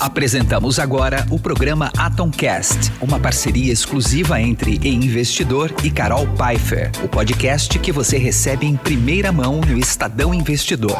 Apresentamos agora o programa Atomcast, uma parceria exclusiva entre E Investidor e Carol Pfeiffer, o podcast que você recebe em primeira mão no Estadão Investidor.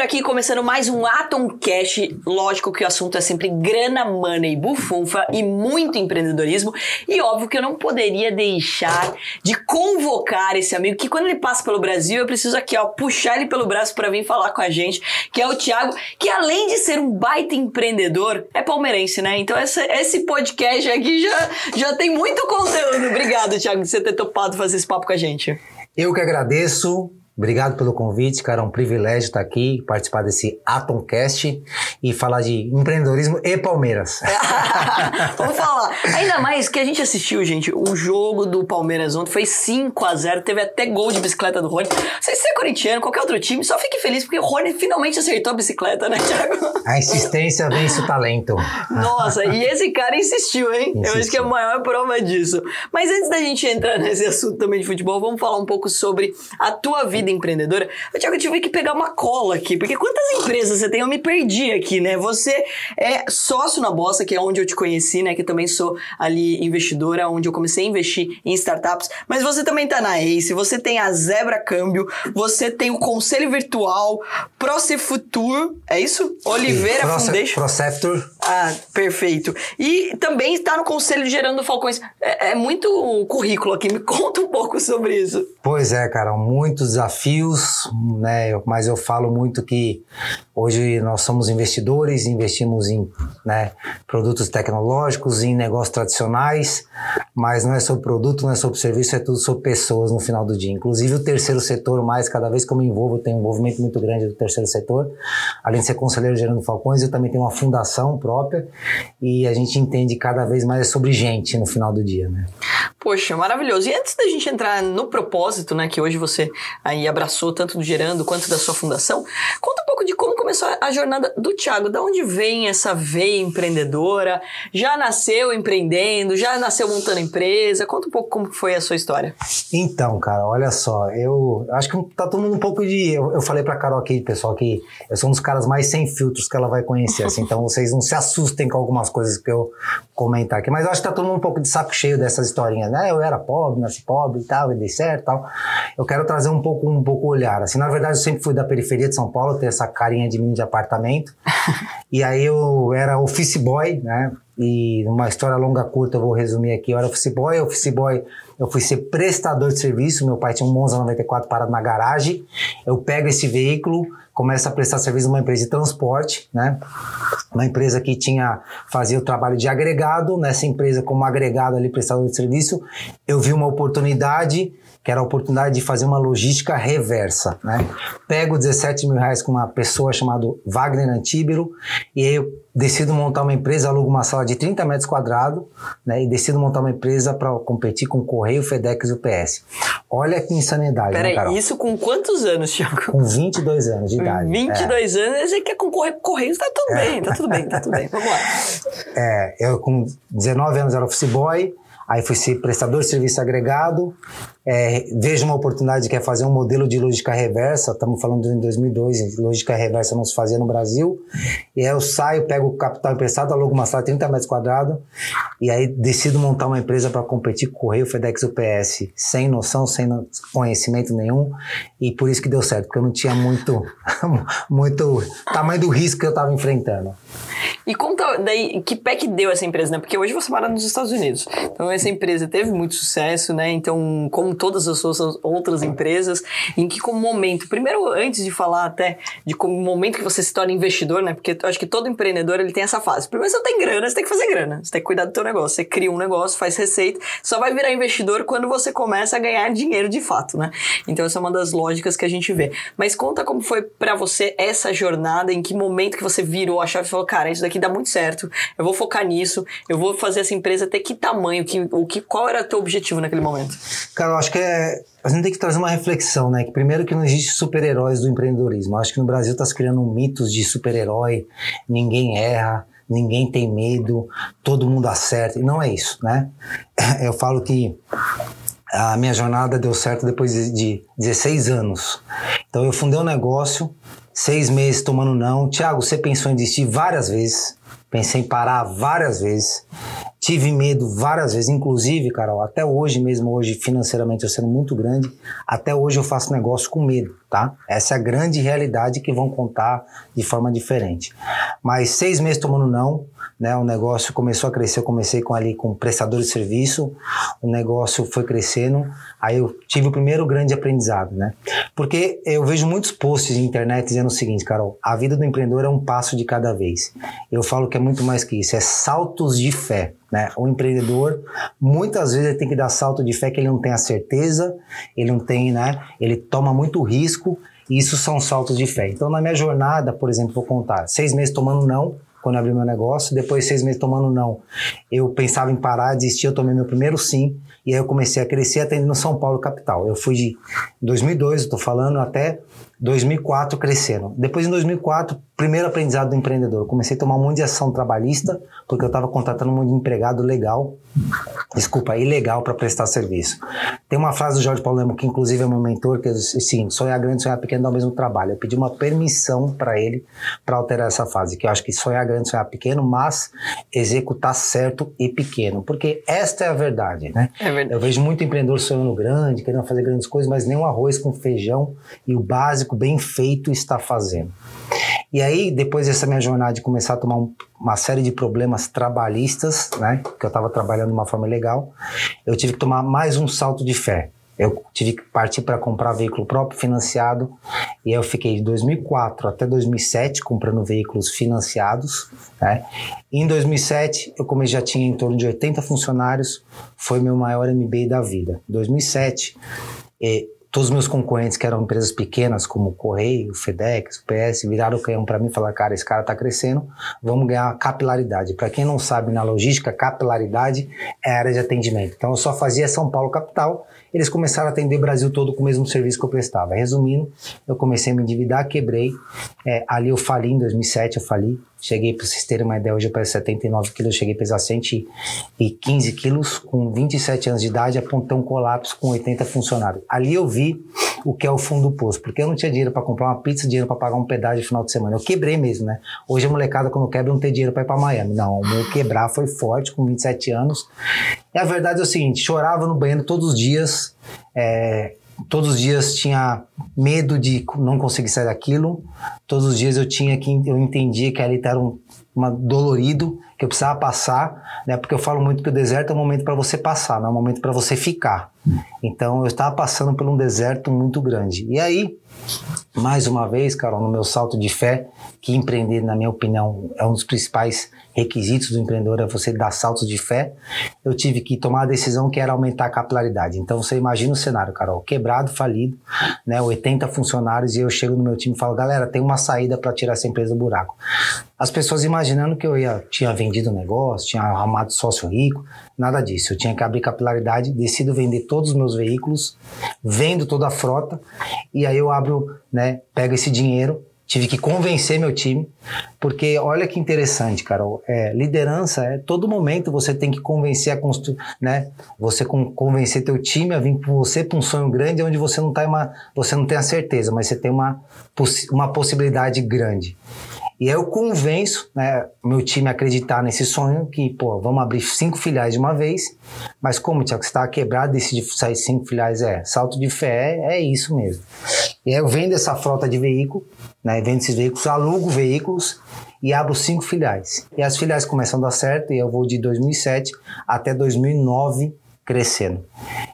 Aqui, começando mais um Atom Cash. Lógico que o assunto é sempre grana, money, bufunfa e muito empreendedorismo. E óbvio que eu não poderia deixar de convocar esse amigo que quando ele passa pelo Brasil, eu preciso aqui, ó, puxar ele pelo braço para vir falar com a gente, que é o Thiago, que além de ser um baita empreendedor, é palmeirense, né? Então essa, esse podcast aqui já, já tem muito conteúdo. Obrigado, Thiago, de você ter topado fazer esse papo com a gente. Eu que agradeço. Obrigado pelo convite, cara. É um privilégio estar aqui, participar desse Atomcast e falar de empreendedorismo e Palmeiras. Vamos falar. Ainda mais que a gente assistiu, gente, o jogo do Palmeiras ontem foi 5 a 0 teve até gol de bicicleta do Rony. Se você é corintiano, qualquer outro time, só fique feliz porque o Rony finalmente acertou a bicicleta, né, Thiago? A insistência vence o talento. Nossa, e esse cara insistiu, hein? Insistiu. Eu acho que é a maior prova disso. Mas antes da gente entrar nesse assunto também de futebol, vamos falar um pouco sobre a tua vida vida empreendedora. Tiago, eu tive que pegar uma cola aqui, porque quantas empresas você tem? Eu me perdi aqui, né? Você é sócio na Bossa, que é onde eu te conheci, né? Que eu também sou ali investidora, onde eu comecei a investir em startups. Mas você também tá na Ace, você tem a Zebra Câmbio, você tem o Conselho Virtual, Procefutur, é isso? Oliveira Proce Foundation. Ah, perfeito. E também está no Conselho Gerando Falcões. É, é muito currículo aqui, me conta um pouco sobre isso. Pois é, cara, muitos desafios desafios, né? Mas eu falo muito que hoje nós somos investidores, investimos em né, produtos tecnológicos, em negócios tradicionais, mas não é sobre produto, não é sobre serviço, é tudo sobre pessoas no final do dia. Inclusive o terceiro setor, mais cada vez que eu me envolvo, eu tenho um envolvimento muito grande do terceiro setor. Além de ser conselheiro gerando Falcões, eu também tenho uma fundação própria e a gente entende cada vez mais sobre gente no final do dia, né? Poxa, maravilhoso. E antes da gente entrar no propósito, né, que hoje você aí abraçou tanto do Gerando quanto da sua fundação, conta um pouco de como começou a jornada do Thiago. Da onde vem essa veia empreendedora? Já nasceu empreendendo? Já nasceu montando empresa? Conta um pouco como foi a sua história. Então, cara, olha só, eu acho que tá todo mundo um pouco de. Eu, eu falei pra Carol aqui, pessoal, que eu sou um dos caras mais sem filtros que ela vai conhecer, assim, então vocês não se assustem com algumas coisas que eu comentar aqui. Mas eu acho que tá todo mundo um pouco de saco cheio dessas historinhas né? Eu era pobre, nasci pobre e tal, e dei certo e tal. Eu quero trazer um pouco um pouco o olhar. Assim, na verdade, eu sempre fui da periferia de São Paulo, tenho essa carinha de mim de apartamento. e aí eu era office boy, né? E uma história longa curta eu vou resumir aqui. Eu era office boy, office boy eu fui ser prestador de serviço. Meu pai tinha um Monza 94 parado na garagem. Eu pego esse veículo, começo a prestar serviço numa empresa de transporte, né? Uma empresa que tinha fazia o trabalho de agregado. Nessa empresa, como agregado ali, prestador de serviço, eu vi uma oportunidade que era a oportunidade de fazer uma logística reversa, né? Pego 17 mil reais com uma pessoa chamada Wagner Antíbero e aí eu decido montar uma empresa, alugo uma sala de 30 metros quadrados, né? E decido montar uma empresa para competir com o Correio, FedEx e UPS. Olha que insanidade, Peraí, né, Carol? isso com quantos anos, Thiago? Com 22 anos de idade. 22 é. anos, você quer concorrer com Correio, tá tudo é. bem, tá tudo bem, tá tudo bem. Vamos lá. É, eu com 19 anos era office boy, aí fui ser prestador de serviço agregado, é, vejo uma oportunidade que é fazer um modelo de lógica reversa, estamos falando em 2002, lógica reversa não se fazia no Brasil, e aí eu saio, pego o capital emprestado, alugo uma sala de 30 metros quadrados, e aí decido montar uma empresa para competir com o Correio, FedEx UPS, sem noção, sem conhecimento nenhum, e por isso que deu certo, porque eu não tinha muito, muito tamanho do risco que eu estava enfrentando. E conta daí, que pé que deu essa empresa, né? Porque hoje você mora nos Estados Unidos. Então essa empresa teve muito sucesso, né? Então, como todas as suas outras empresas, em que como momento, primeiro antes de falar até de como momento que você se torna investidor, né? Porque eu acho que todo empreendedor ele tem essa fase. Primeiro você tem grana, você tem que fazer grana, você tem que cuidar do teu negócio, você cria um negócio, faz receita, só vai virar investidor quando você começa a ganhar dinheiro de fato, né? Então essa é uma das lógicas que a gente vê. Mas conta como foi para você essa jornada, em que momento que você virou a chave e falou, cara, isso daqui dá muito certo, eu vou focar nisso, eu vou fazer essa empresa ter que tamanho, que, o que, qual era o teu objetivo naquele momento? Cara, eu acho que é, a gente tem que trazer uma reflexão, né? Que primeiro que não existe super-heróis do empreendedorismo. Eu acho que no Brasil está se criando mitos de super-herói, ninguém erra, ninguém tem medo, todo mundo acerta. E não é isso, né? Eu falo que a minha jornada deu certo depois de 16 anos. Então eu fundei um negócio Seis meses tomando não. Tiago, você pensou em desistir várias vezes. Pensei em parar várias vezes. Tive medo várias vezes, inclusive, Carol, até hoje mesmo, hoje financeiramente eu sendo muito grande, até hoje eu faço negócio com medo, tá? Essa é a grande realidade que vão contar de forma diferente. Mas seis meses tomando não, né? O negócio começou a crescer, eu comecei com ali com prestador de serviço, o negócio foi crescendo, aí eu tive o primeiro grande aprendizado, né? Porque eu vejo muitos posts na internet dizendo o seguinte, Carol, a vida do empreendedor é um passo de cada vez. Eu falo que é muito mais que isso, é saltos de fé. Né? O empreendedor, muitas vezes, ele tem que dar salto de fé que ele não tem a certeza, ele não tem, né? Ele toma muito risco, e isso são saltos de fé. Então, na minha jornada, por exemplo, vou contar, seis meses tomando não, quando eu abri meu negócio. Depois de seis meses tomando não, eu pensava em parar, desistir, eu tomei meu primeiro sim. E aí eu comecei a crescer atendendo São Paulo capital. Eu fui de 2002, estou falando, até 2004 crescendo. Depois em 2004, primeiro aprendizado do empreendedor. Comecei a tomar um monte de ação trabalhista, porque eu estava contratando um monte de empregado legal, desculpa, ilegal para prestar serviço. Tem uma frase do Jorge Paulo Lemo, que inclusive é meu mentor, que é o seguinte, sonhar grande, sonhar pequeno dá o mesmo trabalho. Eu pedi uma permissão para ele para alterar essa fase, que eu acho que sonhar grande, sonhar pequeno, mas executar certo e pequeno, porque esta é a verdade, né? É verdade. Eu vejo muito empreendedor sonhando grande, querendo fazer grandes coisas, mas nem um arroz com feijão e o básico bem feito está fazendo. E aí, depois dessa minha jornada de começar a tomar um, uma série de problemas trabalhistas, né, que eu estava trabalhando de uma forma legal, eu tive que tomar mais um salto de fé. Eu tive que partir para comprar veículo próprio financiado e eu fiquei de 2004 até 2007 comprando veículos financiados. Né? Em 2007 eu comecei já tinha em torno de 80 funcionários, foi meu maior MBA da vida. 2007 eh, todos os meus concorrentes, que eram empresas pequenas, como o Correio, FedEx, PS, viraram o canhão para mim e falaram: cara, esse cara está crescendo, vamos ganhar capilaridade. Para quem não sabe, na logística, capilaridade é área de atendimento. Então eu só fazia São Paulo capital, eles começaram a atender o Brasil todo com o mesmo serviço que eu prestava. Resumindo, eu comecei a me endividar, quebrei. É, ali eu fali, em 2007 eu fali, Cheguei, para vocês terem uma ideia, hoje eu peso 79 quilos, cheguei a pesar 115 quilos, com 27 anos de idade, apontei um colapso com 80 funcionários. Ali eu vi o que é o fundo do poço, porque eu não tinha dinheiro para comprar uma pizza, dinheiro para pagar um pedágio de final de semana. Eu quebrei mesmo, né? Hoje a molecada, quando quebra, não tem dinheiro para ir para Miami. Não, o meu quebrar foi forte, com 27 anos. E a verdade é o seguinte: chorava no banheiro todos os dias, é, todos os dias tinha medo de não conseguir sair daquilo. Todos os dias eu tinha que eu entendia que ali era um uma dolorido que eu precisava passar, né? Porque eu falo muito que o deserto é um momento para você passar, não é um momento para você ficar. Então eu estava passando por um deserto muito grande. E aí, mais uma vez, Carol, no meu salto de fé, que empreender, na minha opinião, é um dos principais requisitos do empreendedor, é você dar saltos de fé, eu tive que tomar a decisão que era aumentar a capilaridade. Então você imagina o cenário, Carol, quebrado, falido, né, 80 funcionários e eu chego no meu time e falo, galera, tem uma saída para tirar essa empresa do buraco. As pessoas imaginando que eu ia, tinha vendido o negócio, tinha arrumado sócio rico, nada disso. Eu tinha que abrir capilaridade, decido vender todos os meus veículos, vendo toda a frota e aí eu abro, né, pego esse dinheiro tive que convencer meu time, porque olha que interessante, Carol, é, liderança é todo momento você tem que convencer a construir, né? Você com, convencer teu time a vir com você para um sonho grande onde você não tá uma, você não tem a certeza, mas você tem uma, uma possibilidade grande. E aí eu convenço né, meu time a acreditar nesse sonho que, pô, vamos abrir cinco filiais de uma vez. Mas como, Tiago, você está quebrado, decide sair cinco filiais, é, salto de fé é, é isso mesmo. E aí eu vendo essa frota de veículo, né, vendo esses veículos, alugo veículos e abro cinco filiais. E as filiais começam a dar certo e eu vou de 2007 até 2009 crescendo.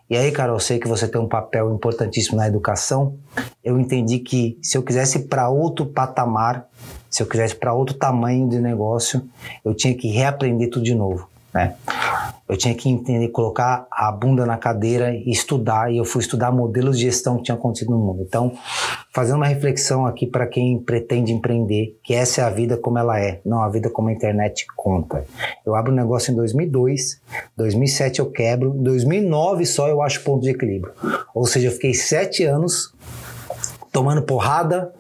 E aí, cara, eu sei que você tem um papel importantíssimo na educação. Eu entendi que se eu quisesse para outro patamar, se eu quisesse para outro tamanho de negócio, eu tinha que reaprender tudo de novo, né? Eu tinha que entender, colocar a bunda na cadeira e estudar, e eu fui estudar modelos de gestão que tinham acontecido no mundo. Então, fazendo uma reflexão aqui para quem pretende empreender, que essa é a vida como ela é, não a vida como a internet conta. Eu abro um negócio em 2002, 2007 eu quebro, 2009 só eu acho ponto de equilíbrio. Ou seja, eu fiquei sete anos tomando porrada,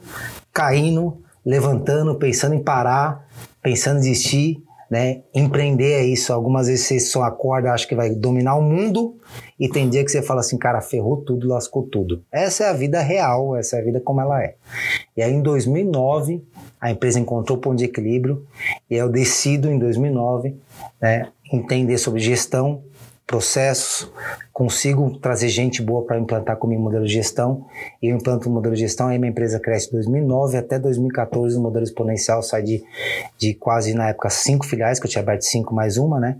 caindo, levantando, pensando em parar, pensando em desistir, né? Empreender é isso. Algumas vezes você só acorda, acha que vai dominar o mundo e tem dia que você fala assim, cara, ferrou tudo, lascou tudo. Essa é a vida real, essa é a vida como ela é. E aí em 2009, a empresa encontrou o ponto de equilíbrio e eu decido em 2009, né, entender sobre gestão, processos, consigo trazer gente boa para implantar comigo o modelo de gestão. E eu implanto o modelo de gestão, aí minha empresa cresce de 2009 até 2014, o modelo exponencial sai de, de quase, na época, cinco filiais, que eu tinha aberto cinco mais uma, né?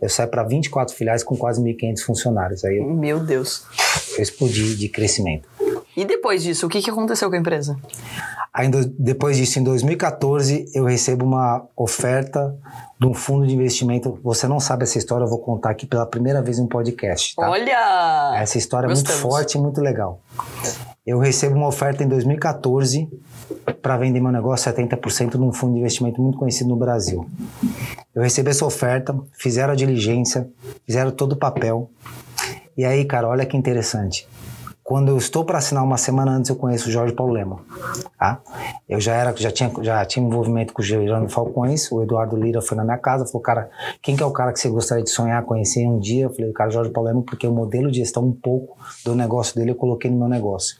Eu saio para 24 filiais com quase 1.500 funcionários. Aí eu, Meu Deus. eu explodi de crescimento. E depois disso, o que, que aconteceu com a empresa? Aí, do- depois disso, em 2014, eu recebo uma oferta de um fundo de investimento. Você não sabe essa história, eu vou contar aqui pela primeira vez em um podcast. Tá? Olha! Essa história é muito forte e muito legal. Eu recebo uma oferta em 2014 para vender meu negócio 70% num fundo de investimento muito conhecido no Brasil. Eu recebi essa oferta, fizeram a diligência, fizeram todo o papel. E aí, cara, olha que interessante. Quando eu estou para assinar uma semana antes, eu conheço o Jorge Paulo Lema. Tá? Eu já era, já tinha, já tinha envolvimento com o Gerando Falcões. O Eduardo Lira foi na minha casa, falou, cara, quem que é o cara que você gostaria de sonhar, conhecer um dia? Eu falei, cara, Jorge Paulo Lema, porque o modelo de gestão um pouco do negócio dele eu coloquei no meu negócio.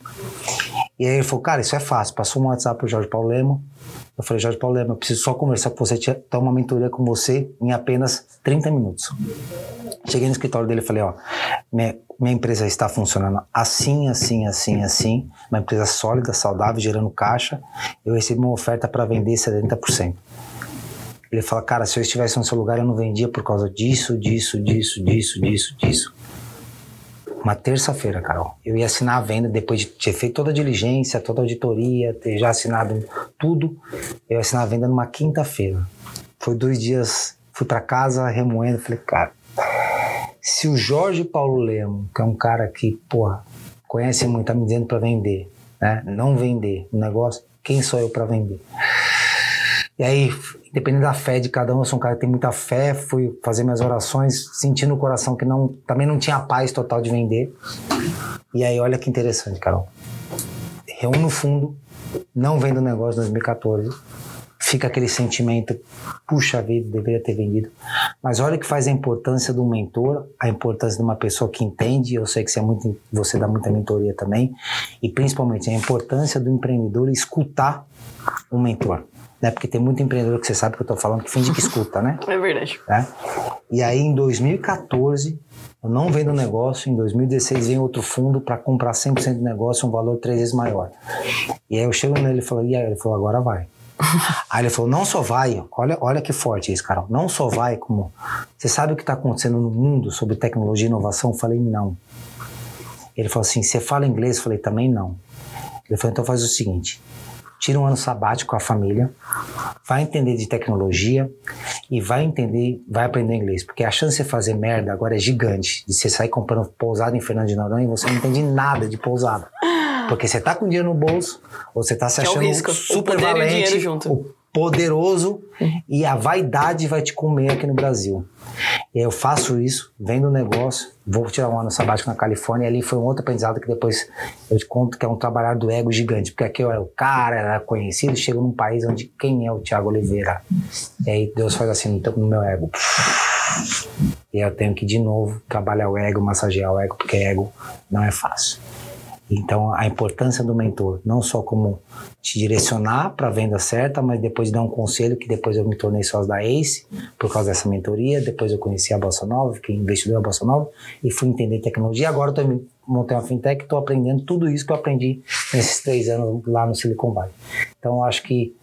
E aí ele falou, cara, isso é fácil. Passou um WhatsApp pro Jorge Paulo Lema. Eu falei, Jorge Paulo Lema, eu preciso só conversar com você, ter uma mentoria com você em apenas 30 minutos. Cheguei no escritório dele e falei, ó, minha, empresa está funcionando assim, assim, assim, assim, uma empresa sólida, saudável, gerando caixa. Eu recebi uma oferta para vender 70%. Ele fala, cara, se eu estivesse no seu lugar, eu não vendia por causa disso, disso, disso, disso, disso, disso. Uma terça-feira, Carol. Eu ia assinar a venda depois de ter feito toda a diligência, toda a auditoria, ter já assinado tudo. Eu ia assinar a venda numa quinta-feira. Foi dois dias, fui para casa remoendo, falei, cara, se o Jorge Paulo Lemo, que é um cara que, porra, conhece muito, tá me dizendo para vender, né? Não vender o negócio, quem sou eu para vender? E aí, independente da fé de cada um, eu sou um cara que tem muita fé, fui fazer minhas orações, sentindo no coração que não, também não tinha paz total de vender. E aí, olha que interessante, Carol. Reúno fundo, não vendo o negócio em 2014. Fica aquele sentimento, puxa vida, deveria ter vendido. Mas olha que faz a importância do mentor, a importância de uma pessoa que entende. Eu sei que você, é muito, você dá muita mentoria também. E principalmente a importância do empreendedor escutar o mentor. Né? Porque tem muito empreendedor que você sabe que eu estou falando que finge que escuta, né? É verdade. né? E aí em 2014, eu não vendo o negócio, em 2016 vem outro fundo para comprar 100% do negócio, um valor três vezes maior. E aí eu chego nele e falo, e aí? Ele falou, agora vai. aí ele falou, não só vai, olha, olha que forte isso, Carol, não só vai como... Você sabe o que está acontecendo no mundo sobre tecnologia e inovação? Eu falei, não. Ele falou assim, você fala inglês? Eu falei, também não. Ele falou, então faz o seguinte, tira um ano sabático com a família, vai entender de tecnologia e vai entender, vai aprender inglês. Porque a chance de você fazer merda agora é gigante. De você sair comprando pousada em Fernando de Noronha e você não entende nada de pousada. Porque você tá com dinheiro no bolso, ou você tá se é achando risco, o super o valente, o poderoso e a vaidade vai te comer aqui no Brasil. E eu faço isso, vendo o negócio, vou tirar um ano sabático na Califórnia, e ali foi um outro aprendizado que depois eu te conto que é um trabalhar do ego gigante, porque aqui eu era o cara, era conhecido, chego num país onde quem é o Thiago Oliveira? E aí Deus faz assim no meu ego. E eu tenho que de novo trabalhar o ego, massagear o ego, porque ego não é fácil. Então, a importância do mentor, não só como te direcionar para a venda certa, mas depois dar um conselho, que depois eu me tornei sócio da ACE, por causa dessa mentoria, depois eu conheci a Bolsa Nova, fiquei investidor da Bolsa Nova, e fui entender tecnologia. Agora eu montei uma fintech e estou aprendendo tudo isso que eu aprendi nesses três anos lá no Silicon Valley. Então, eu acho que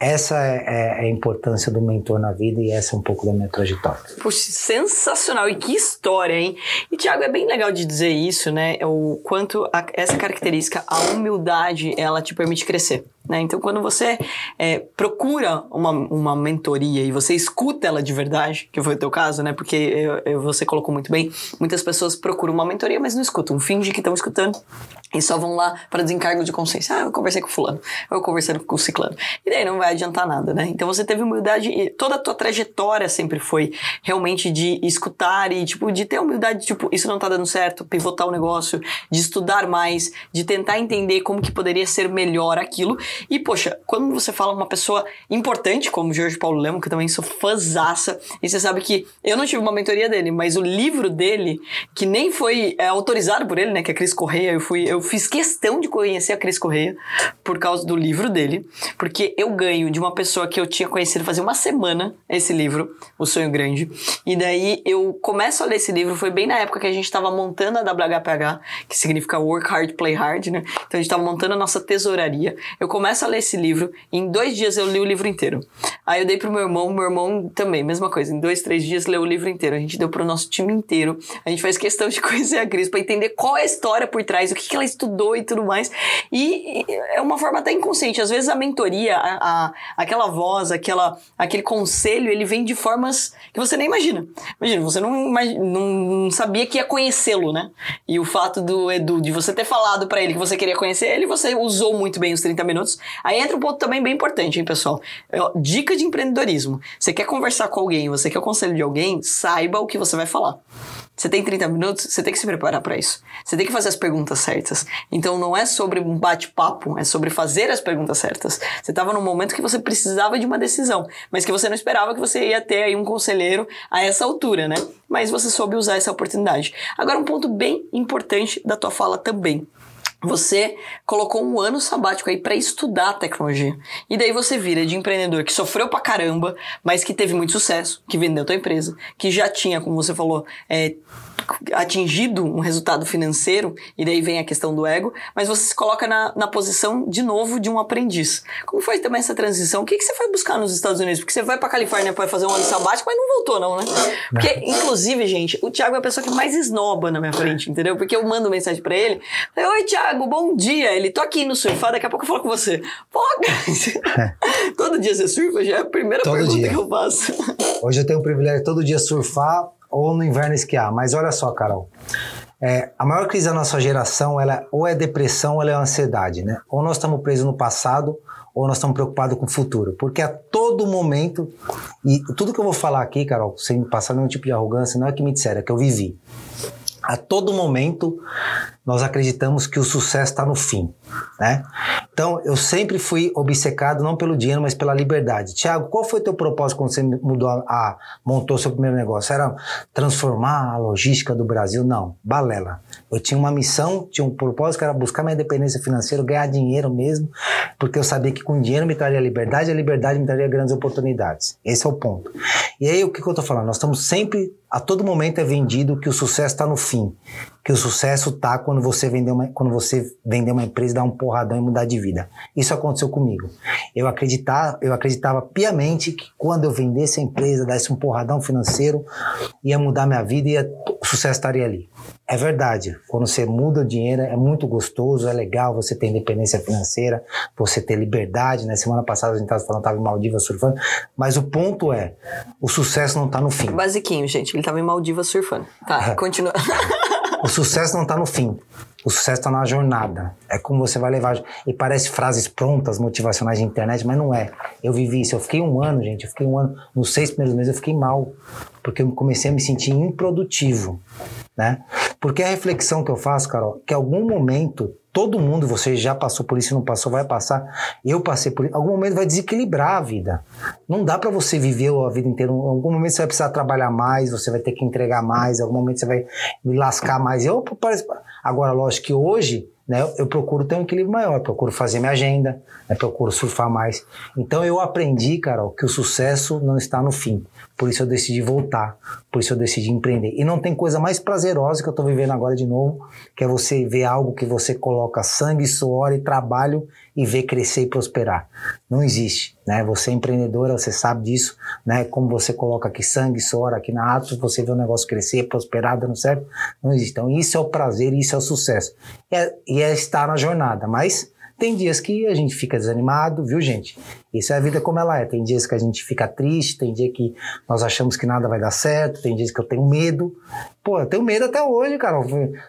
essa é, é a importância do mentor na vida e essa é um pouco da minha trajetória. Poxa, sensacional. E que história, hein? E, Tiago, é bem legal de dizer isso, né? O quanto a- essa característica, a humildade, ela te permite crescer. Né? Então, quando você é, procura uma, uma mentoria e você escuta ela de verdade, que foi o teu caso, né? Porque eu- eu- você colocou muito bem, muitas pessoas procuram uma mentoria, mas não escutam, fingem que estão escutando e só vão lá para desencargo de consciência. Ah, eu conversei com fulano, eu conversei com o ciclano. E daí não vai adiantar nada, né? Então você teve humildade e toda a tua trajetória sempre foi realmente de escutar e, tipo, de ter humildade, tipo, isso não tá dando certo, pivotar o negócio, de estudar mais, de tentar entender como que poderia ser melhor aquilo E, poxa, quando você fala uma pessoa importante, como Jorge Paulo Lemo, que eu também sou fãzaça, e você sabe que eu não tive uma mentoria dele, mas o livro dele, que nem foi é, autorizado por ele, né, que é Cris Correia, eu, fui, eu fiz questão de conhecer a Cris Correia por causa do livro dele, porque eu ganho de uma pessoa que eu tinha conhecido fazer uma semana esse livro, O Sonho Grande, e daí eu começo a ler esse livro, foi bem na época que a gente estava montando a WHPH, que significa Work Hard, Play Hard, né? Então a gente estava montando a nossa tesouraria. Eu começo a ler esse livro, em dois dias eu li o livro inteiro. Aí eu dei pro meu irmão, meu irmão também, mesma coisa. Em dois, três dias leu o livro inteiro. A gente deu pro nosso time inteiro. A gente faz questão de conhecer a Cris para entender qual é a história por trás, o que, que ela estudou e tudo mais. E, e é uma forma até inconsciente. Às vezes a mentoria, a, a, aquela voz, aquela, aquele conselho, ele vem de formas que você nem imagina. Imagina, você não, não sabia que ia conhecê-lo, né? E o fato do Edu, de você ter falado para ele que você queria conhecer ele, você usou muito bem os 30 minutos. Aí entra um ponto também bem importante, hein, pessoal? Dica de empreendedorismo. Você quer conversar com alguém, você quer o conselho de alguém, saiba o que você vai falar. Você tem 30 minutos, você tem que se preparar para isso. Você tem que fazer as perguntas certas. Então não é sobre um bate-papo, é sobre fazer as perguntas certas. Você estava num momento que você precisava de uma decisão, mas que você não esperava que você ia ter aí um conselheiro a essa altura, né? Mas você soube usar essa oportunidade. Agora um ponto bem importante da tua fala também você colocou um ano sabático aí para estudar a tecnologia. E daí você vira de empreendedor que sofreu pra caramba, mas que teve muito sucesso, que vendeu tua empresa, que já tinha, como você falou, é, atingido um resultado financeiro, e daí vem a questão do ego, mas você se coloca na, na posição, de novo, de um aprendiz. Como foi também essa transição? O que, que você foi buscar nos Estados Unidos? Porque você vai pra Califórnia para fazer um ano sabático, mas não voltou, não, né? Porque, inclusive, gente, o Thiago é a pessoa que mais esnoba na minha frente, entendeu? Porque eu mando mensagem para ele, Oi, Thiago, bom dia. Ele, tô aqui no surfar, daqui a pouco eu falo com você. Pô, cara, todo dia você surfa? Já é a primeira todo pergunta dia. que eu faço. Hoje eu tenho o privilégio de todo dia surfar ou no inverno esquiar. Mas olha só, Carol. É, a maior crise da nossa geração, ela ou é depressão ou é ansiedade, né? Ou nós estamos presos no passado ou nós estamos preocupados com o futuro. Porque a todo momento, e tudo que eu vou falar aqui, Carol, sem passar nenhum tipo de arrogância, não é que me disseram, é que eu vivi. A todo momento nós acreditamos que o sucesso está no fim, né? Então, eu sempre fui obcecado não pelo dinheiro, mas pela liberdade. Tiago, qual foi o teu propósito quando você mudou a, montou seu primeiro negócio? Era transformar a logística do Brasil? Não, balela. Eu tinha uma missão, tinha um propósito que era buscar minha independência financeira, ganhar dinheiro mesmo, porque eu sabia que com dinheiro me traria liberdade, e a liberdade me traria grandes oportunidades. Esse é o ponto. E aí, o que, que eu estou falando? Nós estamos sempre, a todo momento é vendido que o sucesso está no fim que o sucesso tá quando você vender uma, quando você vender uma empresa, dar um porradão e mudar de vida. Isso aconteceu comigo. Eu acreditava, eu acreditava piamente que quando eu vendesse a empresa, desse um porradão financeiro, ia mudar minha vida e o sucesso estaria ali. É verdade. Quando você muda o dinheiro, é muito gostoso, é legal você ter independência financeira, você ter liberdade. Né? Semana passada a gente estava falando, estava em Maldivas surfando. Mas o ponto é, o sucesso não está no fim. Basiquinho, gente. Ele estava em Maldivas surfando. Tá, continua. O sucesso não está no fim. O sucesso está na jornada. É como você vai levar. E parece frases prontas, motivacionais de internet, mas não é. Eu vivi isso. Eu fiquei um ano, gente. Eu fiquei um ano. Nos seis primeiros meses eu fiquei mal. Porque eu comecei a me sentir improdutivo. Né? Porque a reflexão que eu faço, Carol, que em algum momento todo mundo, você já passou por isso, não passou, vai passar. Eu passei por isso. Algum momento vai desequilibrar a vida. Não dá para você viver a vida inteira. Em algum momento você vai precisar trabalhar mais, você vai ter que entregar mais, em algum momento você vai me lascar mais. Eu, agora, lógico que hoje né, eu procuro ter um equilíbrio maior, procuro fazer minha agenda, né, procuro surfar mais. Então eu aprendi, Carol, que o sucesso não está no fim. Por isso eu decidi voltar, por isso eu decidi empreender. E não tem coisa mais prazerosa que eu estou vivendo agora de novo, que é você ver algo que você coloca sangue, suor e trabalho e ver crescer e prosperar. Não existe, né? Você é empreendedora, você sabe disso, né? Como você coloca aqui sangue, suor, aqui na Atos, você vê o negócio crescer, prosperar, dando certo. Não existe. Então isso é o prazer, isso é o sucesso. É, e é estar na jornada, mas tem dias que a gente fica desanimado, viu, gente? Isso é a vida como ela é. Tem dias que a gente fica triste, tem dia que nós achamos que nada vai dar certo, tem dias que eu tenho medo. Pô, eu tenho medo até hoje, cara.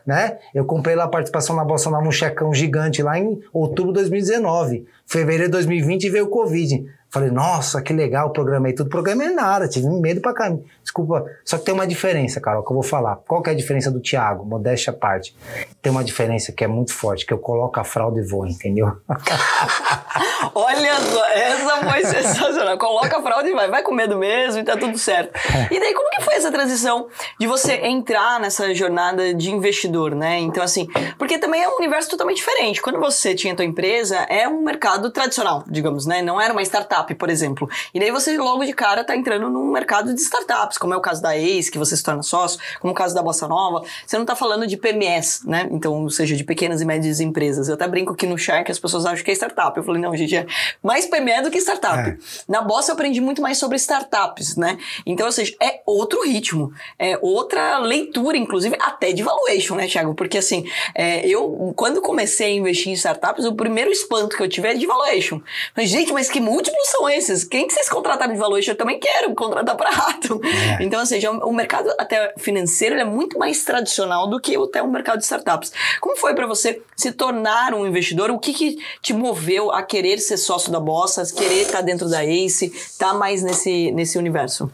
Né? Eu comprei lá a participação na Bolsa Nova, um checão gigante lá em outubro de 2019. Fevereiro de 2020 veio o Covid. Falei, nossa, que legal, programei tudo. Programei nada, tive medo pra cá. Desculpa, só que tem uma diferença, Carol, que eu vou falar. Qual que é a diferença do Thiago? Modéstia à parte. Tem uma diferença que é muito forte, que eu coloco a fralda e vou, entendeu? Olha só, essa foi sensacional. Coloca a fralda e vai. Vai com medo mesmo e tá tudo certo. É. E daí, como que foi essa transição de você entrar nessa jornada de investidor, né? Então, assim, porque também é um universo totalmente diferente. Quando você tinha tua empresa, é um mercado tradicional, digamos, né? Não era uma startup startup, por exemplo. E daí você logo de cara está entrando num mercado de startups, como é o caso da Ace, que você se torna sócio, como o caso da Bossa Nova. Você não está falando de PMS, né? Então, ou seja, de pequenas e médias empresas. Eu até brinco aqui no Shark, as pessoas acham que é startup. Eu falei, não, gente, é mais PME do que startup. É. Na Bossa eu aprendi muito mais sobre startups, né? Então, ou seja, é outro ritmo, é outra leitura, inclusive, até de valuation, né, Thiago? Porque assim, é, eu, quando comecei a investir em startups, o primeiro espanto que eu tive é de valuation. Mas, gente, mas que múltiplos são esses? Quem que vocês contrataram de valuation? Eu também quero contratar para rato. É. Então, ou seja, o mercado até financeiro é muito mais tradicional do que até o mercado de startups. Como foi para você se tornar um investidor? O que, que te moveu a querer ser sócio da Bossa, querer estar dentro da Ace, estar tá mais nesse, nesse universo?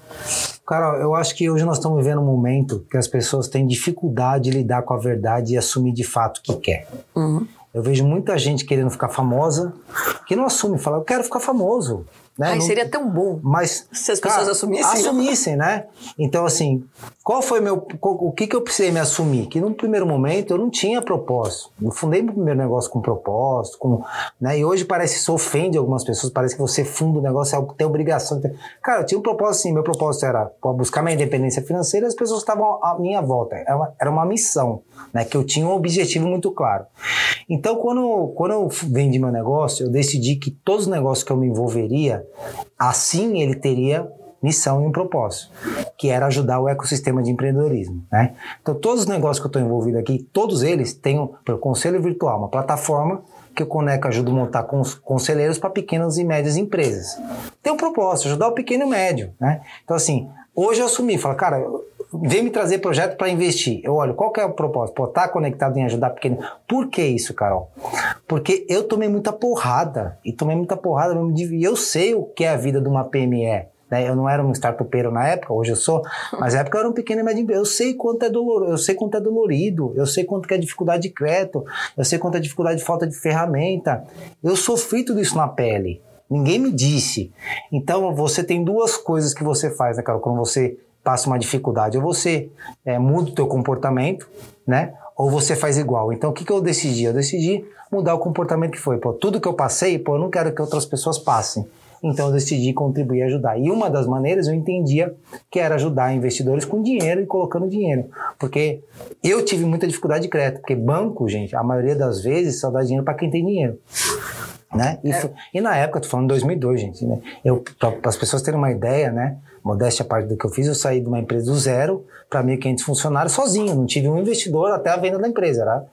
Cara, eu acho que hoje nós estamos vivendo um momento que as pessoas têm dificuldade de lidar com a verdade e assumir de fato o que quer. Uhum. Eu vejo muita gente querendo ficar famosa, que não assume, fala, eu quero ficar famoso. Né? Ai, não, seria tão bom mas, se as pessoas cara, assumissem. Assumissem, né? Então, assim, qual foi meu. o que, que eu precisei me assumir? Que num primeiro momento eu não tinha propósito. Eu fundei meu primeiro negócio com propósito, com, né? E hoje parece que isso ofende algumas pessoas, parece que você funda o um negócio, é algo que tem obrigação. Cara, eu tinha um propósito sim, meu propósito era buscar minha independência financeira as pessoas estavam à minha volta. Era uma, era uma missão, né? Que eu tinha um objetivo muito claro. Então, quando, quando eu vendi meu negócio, eu decidi que todos os negócios que eu me envolveria, assim ele teria missão e um propósito, que era ajudar o ecossistema de empreendedorismo. Né? Então, todos os negócios que eu estou envolvido aqui, todos eles têm o um, Conselho Virtual, uma plataforma que eu conecto, ajudo a montar cons, conselheiros para pequenas e médias empresas. Tem um propósito, ajudar o pequeno e o médio. Né? Então, assim, hoje eu assumi, falo, cara, vem me trazer projeto para investir. Eu olho, qual que é o propósito? Pô, tá conectado em ajudar pequeno. Por que isso, Carol? Porque eu tomei muita porrada. E tomei muita porrada E eu sei o que é a vida de uma PME. Né? Eu não era um startupeiro na época, hoje eu sou, mas na época eu era um pequeno e médio Eu sei quanto é doloroso, eu sei quanto é dolorido, eu sei quanto é dificuldade de crédito, eu sei quanto é dificuldade de falta de ferramenta. Eu sofri tudo isso na pele. Ninguém me disse. Então você tem duas coisas que você faz, né, Carol? Quando você passa uma dificuldade, ou você é, muda o teu comportamento, né? Ou você faz igual. Então, o que, que eu decidi? Eu decidi mudar o comportamento que foi. Pô, tudo que eu passei, pô, eu não quero que outras pessoas passem. Então, eu decidi contribuir e ajudar. E uma das maneiras eu entendia que era ajudar investidores com dinheiro e colocando dinheiro. Porque eu tive muita dificuldade de crédito. Porque banco, gente, a maioria das vezes só dá dinheiro para quem tem dinheiro. Né? E, é. e, na época, tô falando 2002, gente, né? Eu, para as pessoas terem uma ideia, né? modéstia a parte do que eu fiz, eu saí de uma empresa do zero para 1.500 funcionários sozinho, não tive um investidor até a venda da empresa, era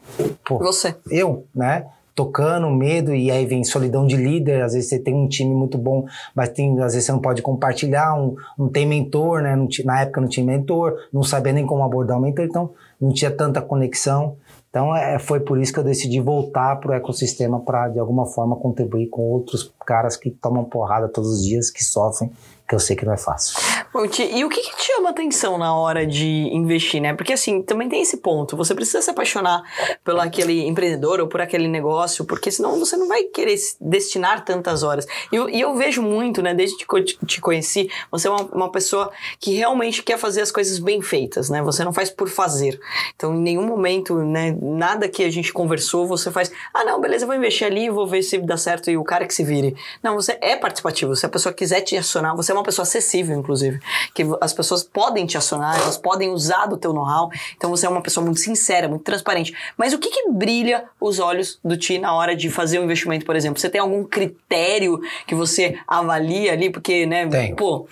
pô, você. Eu, né? Tocando, medo, e aí vem solidão de líder, às vezes você tem um time muito bom, mas tem, às vezes você não pode compartilhar, um, não tem mentor, né? Não, na época não tinha mentor, não sabia nem como abordar o mentor, então não tinha tanta conexão. Então é, foi por isso que eu decidi voltar para o ecossistema para de alguma forma contribuir com outros caras que tomam porrada todos os dias, que sofrem que eu sei que não é fácil. E o que, que, te chama atenção na hora de investir, né? Porque assim, também tem esse ponto. Você precisa se apaixonar pelo aquele empreendedor ou por aquele negócio, porque senão você não vai querer destinar tantas horas. E eu, e eu vejo muito, né? Desde que te, te conheci, você é uma, uma, pessoa que realmente quer fazer as coisas bem feitas, né? Você não faz por fazer. Então, em nenhum momento, né? Nada que a gente conversou, você faz, ah, não, beleza, eu vou investir ali, vou ver se dá certo e o cara que se vire. Não, você é participativo. Se a pessoa quiser te acionar, você é uma pessoa acessível, inclusive. Que as pessoas podem te acionar, elas podem usar do teu know-how. Então você é uma pessoa muito sincera, muito transparente. Mas o que, que brilha os olhos do Ti na hora de fazer um investimento, por exemplo? Você tem algum critério que você avalia ali? Porque, né, Tenho. pô,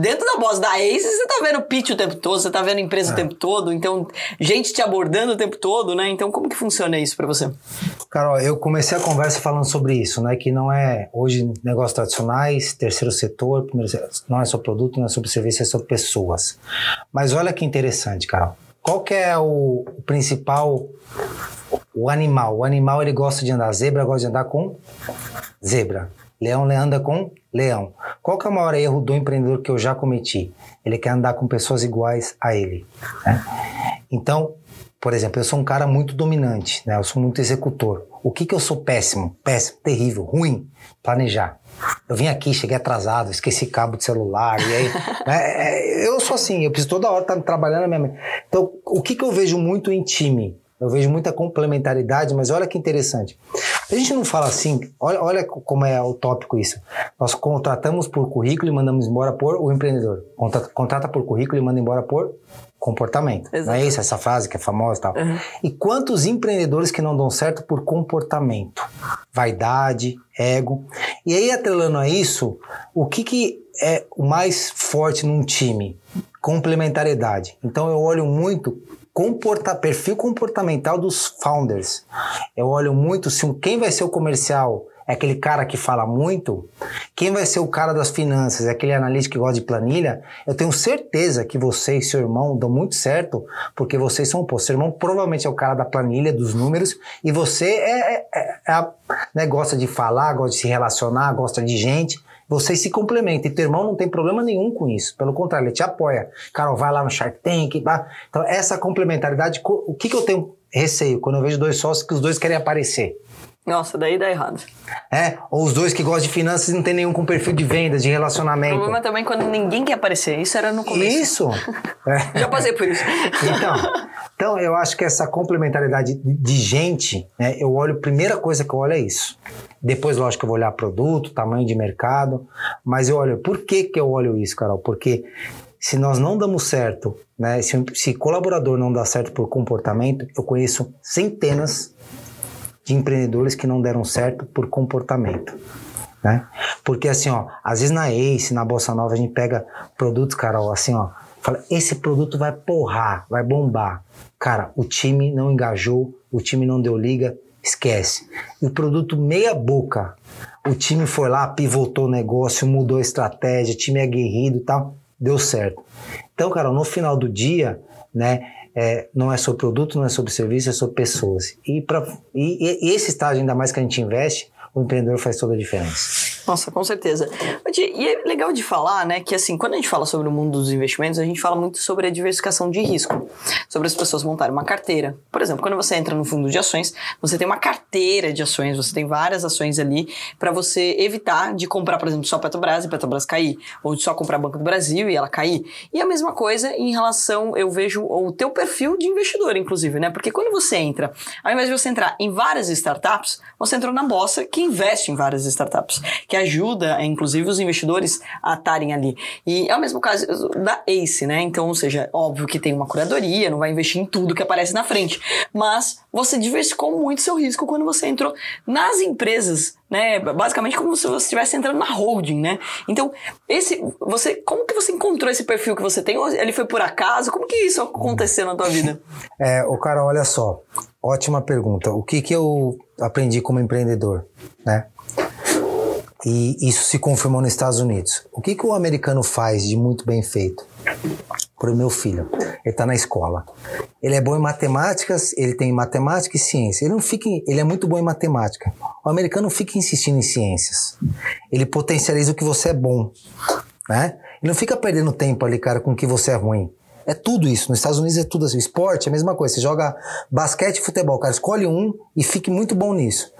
dentro da voz da Ace, você tá vendo pitch o tempo todo, você tá vendo empresa o tempo todo, então, gente te abordando o tempo todo, né? Então, como que funciona isso para você? Carol, eu comecei a conversa falando sobre isso, né? Que não é hoje negócios tradicionais, terceiro setor, primeiro setor, não é só produto, não é sobre serviço, é sobre pessoas. Mas olha que interessante, Carol. qual que é o, principal o animal? O animal ele gosta de andar zebra, gosta de andar com zebra. Leão anda com leão. Qual que é o maior erro do empreendedor que eu já cometi? Ele quer andar com pessoas iguais a ele. Né? Então, por exemplo, eu sou um cara muito dominante, né? Eu sou muito executor. O que que eu sou péssimo? Péssimo, terrível, ruim? Planejar. Eu vim aqui, cheguei atrasado, esqueci cabo de celular, e aí. né? Eu sou assim, eu preciso toda hora estar trabalhando na minha. Então, o que, que eu vejo muito em time? Eu vejo muita complementaridade, mas olha que interessante. A gente não fala assim, olha, olha como é utópico isso. Nós contratamos por currículo e mandamos embora por o empreendedor. Contrata, contrata por currículo e manda embora por comportamento. Exatamente. Não é isso, essa frase que é famosa e tal. Uhum. E quantos empreendedores que não dão certo por comportamento? Vaidade, ego. E aí, atrelando a isso, o que, que é o mais forte num time? Complementariedade. Então eu olho muito comporta, perfil comportamental dos founders. Eu olho muito se quem vai ser o comercial é aquele cara que fala muito, quem vai ser o cara das finanças é aquele analista que gosta de planilha. Eu tenho certeza que você e seu irmão dão muito certo, porque vocês são, pô, seu irmão provavelmente é o cara da planilha, dos números, e você é, é, é, é né, gosta de falar, gosta de se relacionar, gosta de gente. Vocês se complementam. E teu irmão não tem problema nenhum com isso. Pelo contrário, ele te apoia. Carol, vai lá no Shark Tank. Bah. Então, essa complementaridade, o que, que eu tenho receio quando eu vejo dois sócios que os dois querem aparecer? Nossa, daí dá errado. É, ou os dois que gostam de finanças e não tem nenhum com perfil de vendas, de relacionamento. O problema também é quando ninguém quer aparecer. Isso era no começo. Isso! É. Já passei por isso. Então, então, eu acho que essa complementaridade de gente, né, eu olho, a primeira coisa que eu olho é isso. Depois, lógico, eu vou olhar produto, tamanho de mercado, mas eu olho, por que, que eu olho isso, Carol? Porque se nós não damos certo, né, se, se colaborador não dá certo por comportamento, eu conheço centenas de empreendedores que não deram certo por comportamento. Né? Porque assim, ó, às vezes na Ace, na Bossa Nova, a gente pega produtos, Carol, assim, ó, fala, esse produto vai porrar, vai bombar. Cara, o time não engajou, o time não deu liga, esquece. O produto meia boca. O time foi lá, pivotou o negócio, mudou a estratégia, time é aguerrido e tal, deu certo. Então, cara, no final do dia, né, é, não é sobre produto, não é sobre serviço, é sobre pessoas. E, pra, e, e esse estágio, ainda mais que a gente investe, o empreendedor faz toda a diferença. Nossa, com certeza. E é legal de falar, né, que assim, quando a gente fala sobre o mundo dos investimentos, a gente fala muito sobre a diversificação de risco, sobre as pessoas montarem uma carteira. Por exemplo, quando você entra no fundo de ações, você tem uma carteira de ações, você tem várias ações ali para você evitar de comprar, por exemplo, só Petrobras e Petrobras cair, ou de só comprar Banco do Brasil e ela cair. E a mesma coisa em relação, eu vejo o teu perfil de investidor, inclusive, né? Porque quando você entra, ao invés de você entrar em várias startups, você entrou na bolsa que investe em várias startups, que ajuda, inclusive, os investidores a estarem ali. E é o mesmo caso da ACE, né? Então, ou seja, óbvio que tem uma curadoria, não vai investir em tudo que aparece na frente, mas você diversificou muito seu risco quando você entrou nas empresas né? Basicamente como se você estivesse entrando na holding, né? Então, esse você como que você encontrou esse perfil que você tem? Ele foi por acaso? Como que isso aconteceu na tua vida? É, o cara, olha só. Ótima pergunta. O que que eu aprendi como empreendedor, né? E isso se confirmou nos Estados Unidos. O que, que o americano faz de muito bem feito? Para o meu filho, ele está na escola. Ele é bom em matemáticas, ele tem matemática e ciência. Ele não fica, ele é muito bom em matemática. O americano fica insistindo em ciências. Ele potencializa o que você é bom, né? Ele não fica perdendo tempo ali, cara, com o que você é ruim. É tudo isso. Nos Estados Unidos é tudo assim. Esporte é a mesma coisa. Você joga basquete e futebol, cara. Escolhe um e fique muito bom nisso.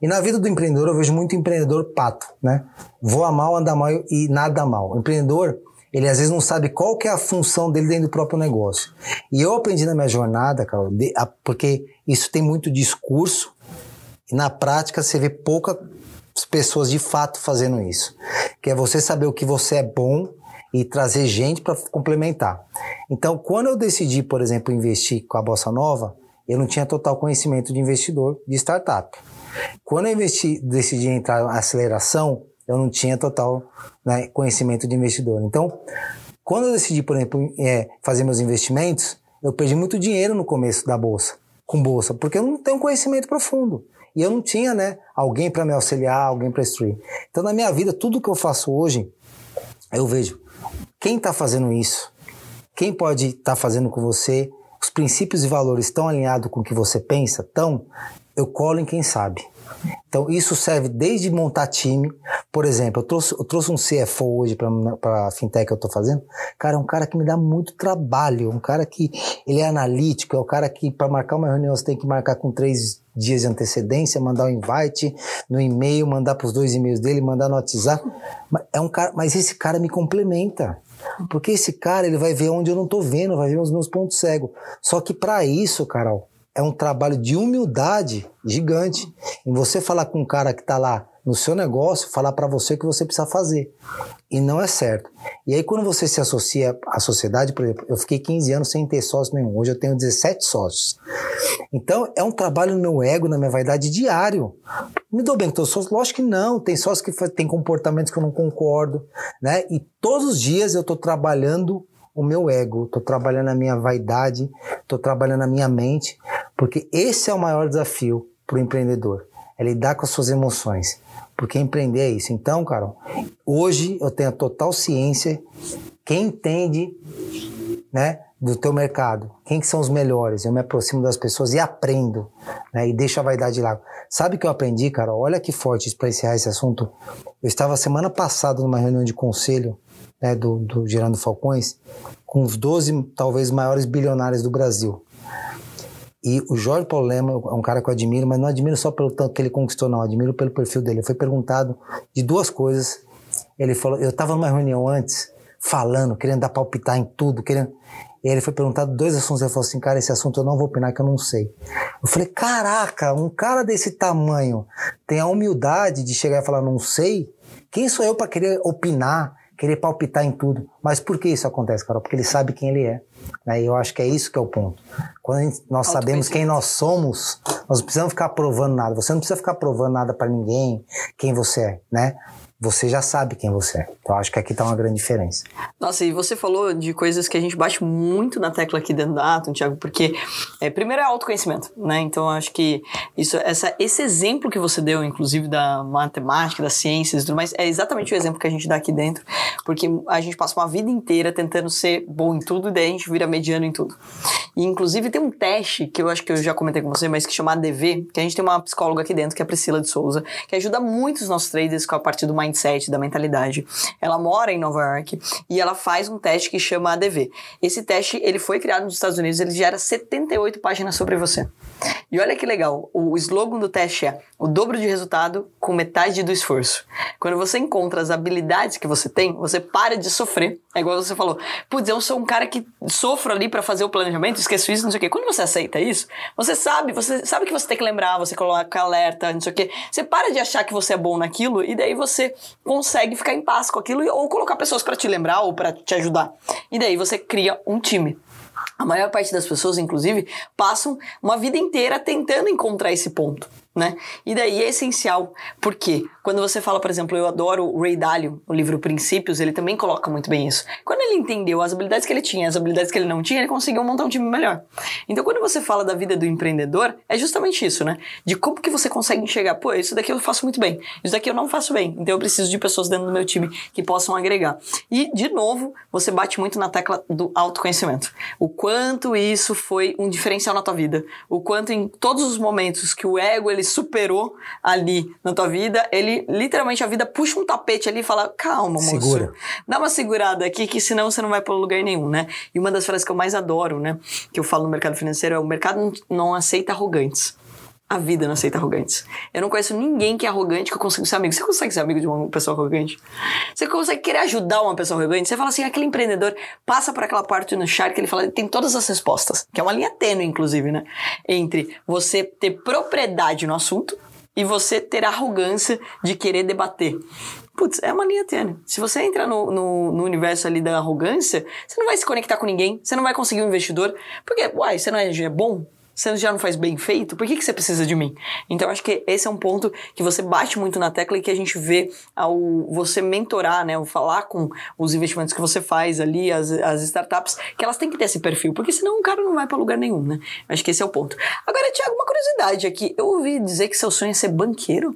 E na vida do empreendedor, eu vejo muito empreendedor pato, né? Voa mal, anda mal e nada mal. O empreendedor, ele às vezes não sabe qual que é a função dele dentro do próprio negócio. E eu aprendi na minha jornada, cara, porque isso tem muito discurso e na prática você vê poucas pessoas de fato fazendo isso. Que é você saber o que você é bom e trazer gente para complementar. Então, quando eu decidi, por exemplo, investir com a Bossa Nova, eu não tinha total conhecimento de investidor de startup. Quando eu investi, decidi entrar na aceleração, eu não tinha total né, conhecimento de investidor. Então, quando eu decidi, por exemplo, é, fazer meus investimentos, eu perdi muito dinheiro no começo da bolsa, com bolsa, porque eu não tenho conhecimento profundo. E eu não tinha, né, alguém para me auxiliar, alguém para instruir. Então, na minha vida, tudo que eu faço hoje, eu vejo quem está fazendo isso? Quem pode estar tá fazendo com você os princípios e valores estão alinhados com o que você pensa, então eu colo em quem sabe. Então, isso serve desde montar time. Por exemplo, eu trouxe, eu trouxe um CFO hoje para a fintech que eu estou fazendo. Cara, é um cara que me dá muito trabalho. Um cara que ele é analítico, é o cara que, para marcar uma reunião, você tem que marcar com três dias de antecedência, mandar um invite no e-mail, mandar para os dois e-mails dele, mandar no WhatsApp. É um cara, mas esse cara me complementa. Porque esse cara, ele vai ver onde eu não estou vendo, vai ver os meus pontos cegos. Só que para isso, Carol, é um trabalho de humildade gigante. Em você falar com um cara que está lá no seu negócio, falar para você o que você precisa fazer. E não é certo. E aí, quando você se associa à sociedade, por exemplo, eu fiquei 15 anos sem ter sócio nenhum. Hoje eu tenho 17 sócios. Então, é um trabalho no meu ego, na minha vaidade diário. Me dou bem com todos os sócios? Lógico que não. Tem sócios que têm comportamentos que eu não concordo. Né? E todos os dias eu estou trabalhando o meu ego, estou trabalhando a minha vaidade, estou trabalhando a minha mente, porque esse é o maior desafio para o empreendedor, é lidar com as suas emoções. Porque empreender é isso. Então, Carol, hoje eu tenho a total ciência, quem entende, né, do teu mercado, quem que são os melhores, eu me aproximo das pessoas e aprendo, né, e deixo a vaidade lá. Sabe o que eu aprendi, Carol? Olha que forte para encerrar esse assunto. Eu estava semana passada numa reunião de conselho né, do, do Gerando Falcões, com os 12 talvez maiores bilionários do Brasil. E o Jorge Paulo Lema é um cara que eu admiro, mas não admiro só pelo tanto que ele conquistou, não. Admiro pelo perfil dele. Foi perguntado de duas coisas. Ele falou: eu estava numa reunião antes, falando, querendo dar palpitar em tudo, querendo. E ele foi perguntado dois assuntos. Ele falou assim: cara, esse assunto eu não vou opinar, que eu não sei. Eu falei: caraca, um cara desse tamanho tem a humildade de chegar e falar: não sei. Quem sou eu para querer opinar? querer palpitar em tudo. Mas por que isso acontece, Carol? Porque ele sabe quem ele é. Né? E eu acho que é isso que é o ponto. Quando gente, nós sabemos quem nós somos, nós não precisamos ficar provando nada. Você não precisa ficar provando nada para ninguém, quem você é, né? você já sabe quem você é. Então acho que aqui está uma grande diferença. Nossa, e você falou de coisas que a gente bate muito na tecla aqui dentro da Atom, Thiago, porque é, primeiro é autoconhecimento, né? Então acho que isso, essa, esse exemplo que você deu, inclusive da matemática, das ciências e tudo mais, é exatamente o exemplo que a gente dá aqui dentro, porque a gente passa uma vida inteira tentando ser bom em tudo e daí a gente vira mediano em tudo. E inclusive tem um teste que eu acho que eu já comentei com você, mas que chama ADV, que a gente tem uma psicóloga aqui dentro, que é a Priscila de Souza, que ajuda muito os nossos traders com a partir do mindset, da mentalidade. Ela mora em Nova York e ela faz um teste que chama ADV. Esse teste, ele foi criado nos Estados Unidos, ele gera 78 páginas sobre você. E olha que legal, o slogan do teste é o dobro de resultado com metade do esforço. Quando você encontra as habilidades que você tem, você para de sofrer. É igual você falou, putz, eu sou um cara que sofro ali para fazer o planejamento, esqueço isso, não sei o quê. Quando você aceita isso, você sabe, você sabe que você tem que lembrar, você coloca alerta, não sei o quê. Você para de achar que você é bom naquilo e daí você consegue ficar em paz com aquilo ou colocar pessoas para te lembrar ou para te ajudar. E daí você cria um time. A maior parte das pessoas, inclusive, passam uma vida inteira tentando encontrar esse ponto né? E daí é essencial, porque quando você fala, por exemplo, eu adoro o Ray Dalio, o livro Princípios, ele também coloca muito bem isso. Quando ele entendeu as habilidades que ele tinha, as habilidades que ele não tinha, ele conseguiu montar um time melhor. Então, quando você fala da vida do empreendedor, é justamente isso, né? De como que você consegue enxergar, pô, isso daqui eu faço muito bem, isso daqui eu não faço bem, então eu preciso de pessoas dentro do meu time que possam agregar. E, de novo, você bate muito na tecla do autoconhecimento. O quanto isso foi um diferencial na tua vida, o quanto em todos os momentos que o ego ele superou ali na tua vida, ele literalmente a vida puxa um tapete ali e fala: calma, moço. Segura. Dá uma segurada aqui, que senão você não vai para lugar nenhum, né? E uma das frases que eu mais adoro, né? Que eu falo no mercado financeiro é: o mercado não aceita arrogantes. A vida não aceita arrogantes. Eu não conheço ninguém que é arrogante que eu consigo ser amigo. Você consegue ser amigo de uma pessoa arrogante? Você consegue querer ajudar uma pessoa arrogante? Você fala assim, aquele empreendedor passa por aquela parte no chart que ele fala, ele tem todas as respostas, que é uma linha tênue, inclusive, né? Entre você ter propriedade no assunto e você ter arrogância de querer debater. Putz, é uma linha tênue. Se você entrar no, no, no, universo ali da arrogância, você não vai se conectar com ninguém, você não vai conseguir um investidor, porque, uai, você não é, é bom? Você já não faz bem feito, por que, que você precisa de mim? Então, acho que esse é um ponto que você bate muito na tecla e que a gente vê ao você mentorar, né? Ao falar com os investimentos que você faz ali, as, as startups, que elas têm que ter esse perfil, porque senão o cara não vai para lugar nenhum, né? Acho que esse é o ponto. Agora, Tiago, uma curiosidade aqui. Eu ouvi dizer que seu sonho é ser banqueiro.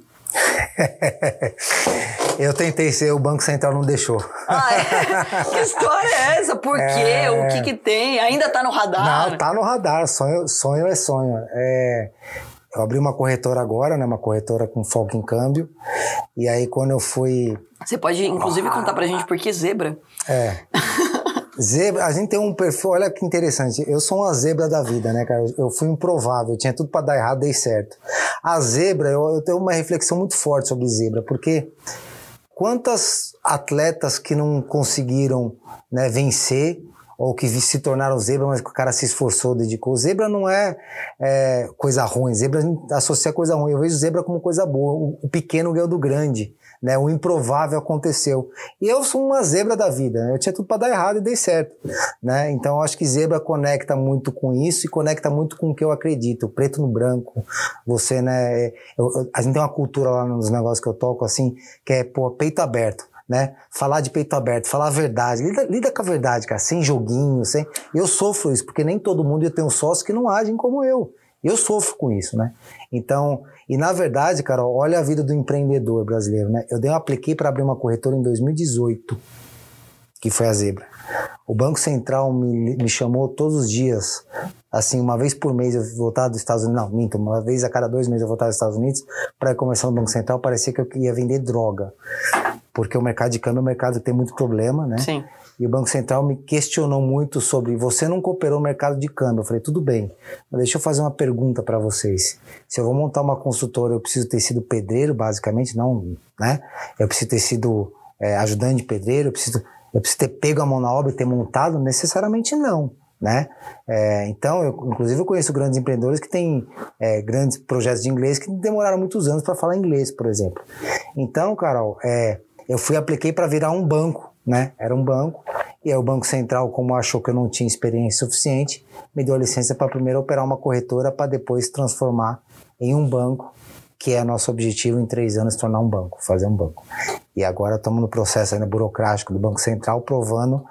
Eu tentei ser, o Banco Central não deixou. Ah, é? Que história é essa? Por quê? É... O que que tem? Ainda tá no radar? Não, tá no radar. Sonho, sonho é sonho. É... Eu abri uma corretora agora, né? Uma corretora com foco em câmbio. E aí, quando eu fui. Você pode, inclusive, contar pra gente por que zebra? É. Zebra, a gente tem um perfil, olha que interessante. Eu sou uma zebra da vida, né, cara? Eu fui improvável, tinha tudo para dar errado, dei certo. A zebra, eu, eu tenho uma reflexão muito forte sobre zebra, porque quantas atletas que não conseguiram né, vencer ou que se tornaram zebra, mas que o cara se esforçou, dedicou. Zebra não é, é coisa ruim, zebra associa coisa ruim. Eu vejo zebra como coisa boa. O, o pequeno ganhou do grande né? O improvável aconteceu. E eu sou uma zebra da vida, né? eu tinha tudo para dar errado e dei certo, né? Então acho que zebra conecta muito com isso e conecta muito com o que eu acredito, preto no branco. Você, né? Eu, eu, a gente tem uma cultura lá nos negócios que eu toco assim, que é pô, peito aberto. Né? Falar de peito aberto, falar a verdade, lida, lida com a verdade, cara, sem joguinho, sem. Eu sofro isso, porque nem todo mundo eu tenho sócios que não agem como eu. Eu sofro com isso, né? Então, e na verdade, cara, olha a vida do empreendedor brasileiro, né? Eu dei um apliquei para abrir uma corretora em 2018, que foi a Zebra. O Banco Central me, me chamou todos os dias, assim, uma vez por mês eu voltava dos Estados Unidos, não, minto, uma vez a cada dois meses eu voltava dos Estados Unidos para começar no Banco Central, parecia que eu ia vender droga, porque o mercado de câmbio é um mercado que tem muito problema, né? Sim. E o Banco Central me questionou muito sobre você não cooperou no mercado de câmbio. Eu falei, tudo bem, mas deixa eu fazer uma pergunta para vocês. Se eu vou montar uma consultora, eu preciso ter sido pedreiro, basicamente, não, né? Eu preciso ter sido é, ajudante de pedreiro, eu preciso, eu preciso ter pego a mão na obra e ter montado? Necessariamente não. Né? É, então, eu, inclusive, eu conheço grandes empreendedores que têm é, grandes projetos de inglês que demoraram muitos anos para falar inglês, por exemplo. Então, Carol, é, eu fui apliquei para virar um banco né? Era um banco. E aí o Banco Central, como achou que eu não tinha experiência suficiente, me deu licença para primeiro operar uma corretora para depois transformar em um banco, que é nosso objetivo em três anos tornar um banco, fazer um banco. E agora estamos no processo ainda burocrático do Banco Central, provando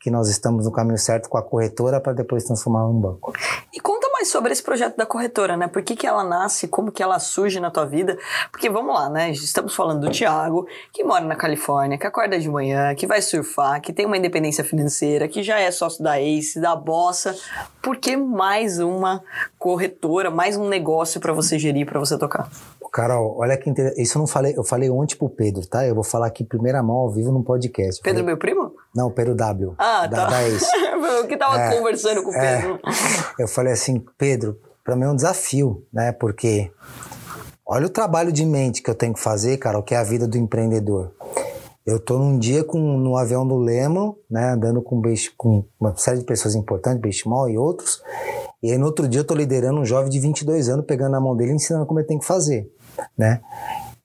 que nós estamos no caminho certo com a corretora para depois transformar em um banco. E conta mais sobre esse projeto da corretora, né? Por que, que ela nasce, como que ela surge na tua vida? Porque vamos lá, né? Estamos falando do Thiago, que mora na Califórnia, que acorda de manhã, que vai surfar, que tem uma independência financeira, que já é sócio da Ace, da Bossa. Por que mais uma corretora, mais um negócio para você gerir, para você tocar? Carol, olha que interessante. Isso eu não falei, eu falei ontem pro Pedro, tá? Eu vou falar aqui primeira mão ao vivo num podcast. Pedro, falei, meu primo? Não, Pedro W. Ah, da, tá. Da Ace. eu que tava é, conversando com o é. Pedro. É, eu falei assim, Pedro, para mim é um desafio, né? Porque olha o trabalho de mente que eu tenho que fazer, Carol, que é a vida do empreendedor. Eu tô num dia com, no avião do Lemon, né, andando com, com uma série de pessoas importantes, Benchimol e outros, e aí no outro dia eu tô liderando um jovem de 22 anos, pegando na mão dele e ensinando como ele tem que fazer né?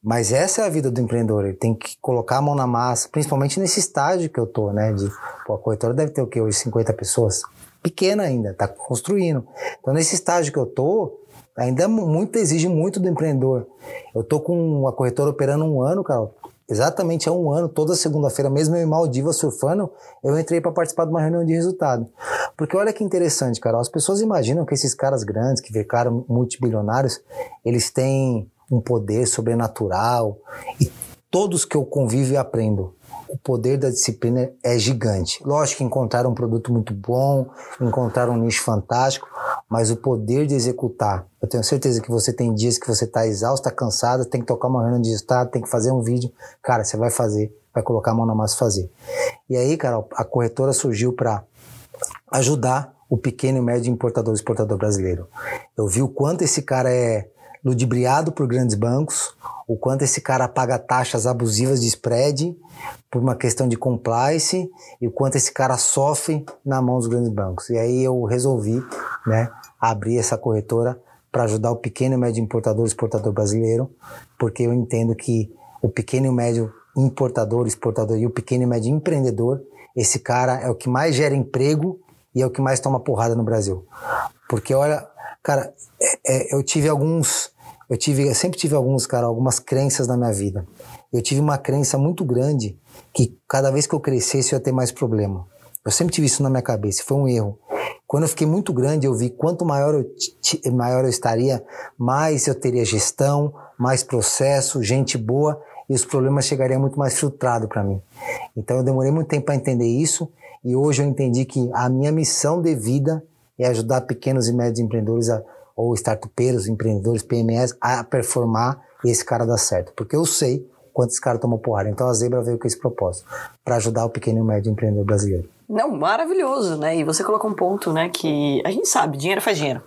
Mas essa é a vida do empreendedor, ele tem que colocar a mão na massa, principalmente nesse estágio que eu tô, né? De, pô, a corretora deve ter o quê? Hoje 50 pessoas? Pequena ainda, tá construindo. Então nesse estágio que eu tô, ainda muito exige muito do empreendedor. Eu tô com a corretora operando um ano, cara, exatamente há um ano, toda segunda-feira, mesmo eu em Maldivas surfando, eu entrei para participar de uma reunião de resultado. Porque olha que interessante, cara, as pessoas imaginam que esses caras grandes, que ficaram multibilionários, eles têm um poder sobrenatural. E todos que eu convivo e aprendo, o poder da disciplina é gigante. Lógico que encontraram um produto muito bom, encontraram um nicho fantástico, mas o poder de executar. Eu tenho certeza que você tem dias que você está exausto, está cansado, tem que tocar uma reunião de estado, tem que fazer um vídeo. Cara, você vai fazer, vai colocar a mão na massa e fazer. E aí, cara, a corretora surgiu para ajudar o pequeno e médio importador exportador brasileiro. Eu vi o quanto esse cara é ludibriado por grandes bancos, o quanto esse cara paga taxas abusivas de spread por uma questão de compliance e o quanto esse cara sofre na mão dos grandes bancos. E aí eu resolvi, né, abrir essa corretora para ajudar o pequeno e médio importador exportador brasileiro, porque eu entendo que o pequeno e médio importador, exportador e o pequeno e médio empreendedor, esse cara é o que mais gera emprego e é o que mais toma porrada no Brasil. Porque olha, cara, é, é, eu tive alguns eu tive, eu sempre tive alguns, cara, algumas crenças na minha vida. Eu tive uma crença muito grande que cada vez que eu crescesse eu ia ter mais problema. Eu sempre tive isso na minha cabeça, foi um erro. Quando eu fiquei muito grande, eu vi quanto maior eu, maior eu estaria, mais eu teria gestão, mais processo, gente boa e os problemas chegariam muito mais filtrado para mim. Então eu demorei muito tempo para entender isso e hoje eu entendi que a minha missão de vida é ajudar pequenos e médios empreendedores a, ou startupeiros, empreendedores, PMEs a performar e esse cara dar certo. Porque eu sei quantos caras tomam porrada. Então a Zebra veio com esse propósito, para ajudar o pequeno e médio empreendedor brasileiro. Não, maravilhoso, né? E você colocou um ponto, né, que a gente sabe, dinheiro faz dinheiro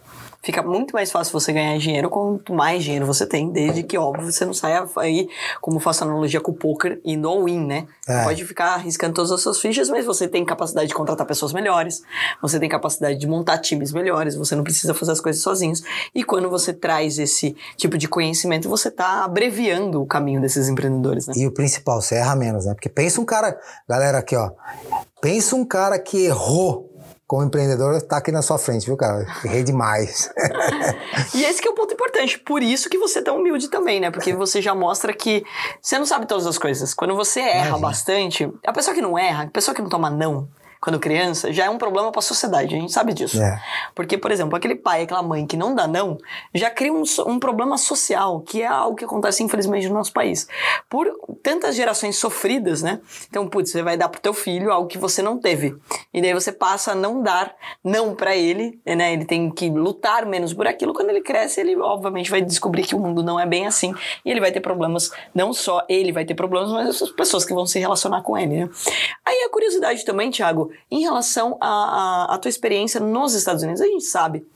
fica muito mais fácil você ganhar dinheiro quanto mais dinheiro você tem, desde que, óbvio, você não saia aí, como faço analogia com o poker, indo all-in, né? É. Pode ficar arriscando todas as suas fichas, mas você tem capacidade de contratar pessoas melhores, você tem capacidade de montar times melhores, você não precisa fazer as coisas sozinhos. E quando você traz esse tipo de conhecimento, você está abreviando o caminho desses empreendedores, né? E o principal, você erra menos, né? Porque pensa um cara, galera aqui, ó, pensa um cara que errou como empreendedor, tá aqui na sua frente, viu, cara? Errei demais. e esse que é o ponto importante. Por isso que você é tão humilde também, né? Porque você já mostra que você não sabe todas as coisas. Quando você erra Imagina. bastante, a pessoa que não erra, a pessoa que não toma não, quando criança, já é um problema para a sociedade, a gente sabe disso. É. Porque, por exemplo, aquele pai, aquela mãe que não dá não, já cria um, um problema social, que é algo que acontece, infelizmente, no nosso país. Por tantas gerações sofridas, né? Então, putz, você vai dar pro teu filho algo que você não teve. E daí você passa a não dar não para ele, né? Ele tem que lutar menos por aquilo. Quando ele cresce, ele obviamente vai descobrir que o mundo não é bem assim. E ele vai ter problemas, não só ele vai ter problemas, mas as pessoas que vão se relacionar com ele, né? Aí a curiosidade também, Thiago, em relação à tua experiência nos Estados Unidos, a gente sabe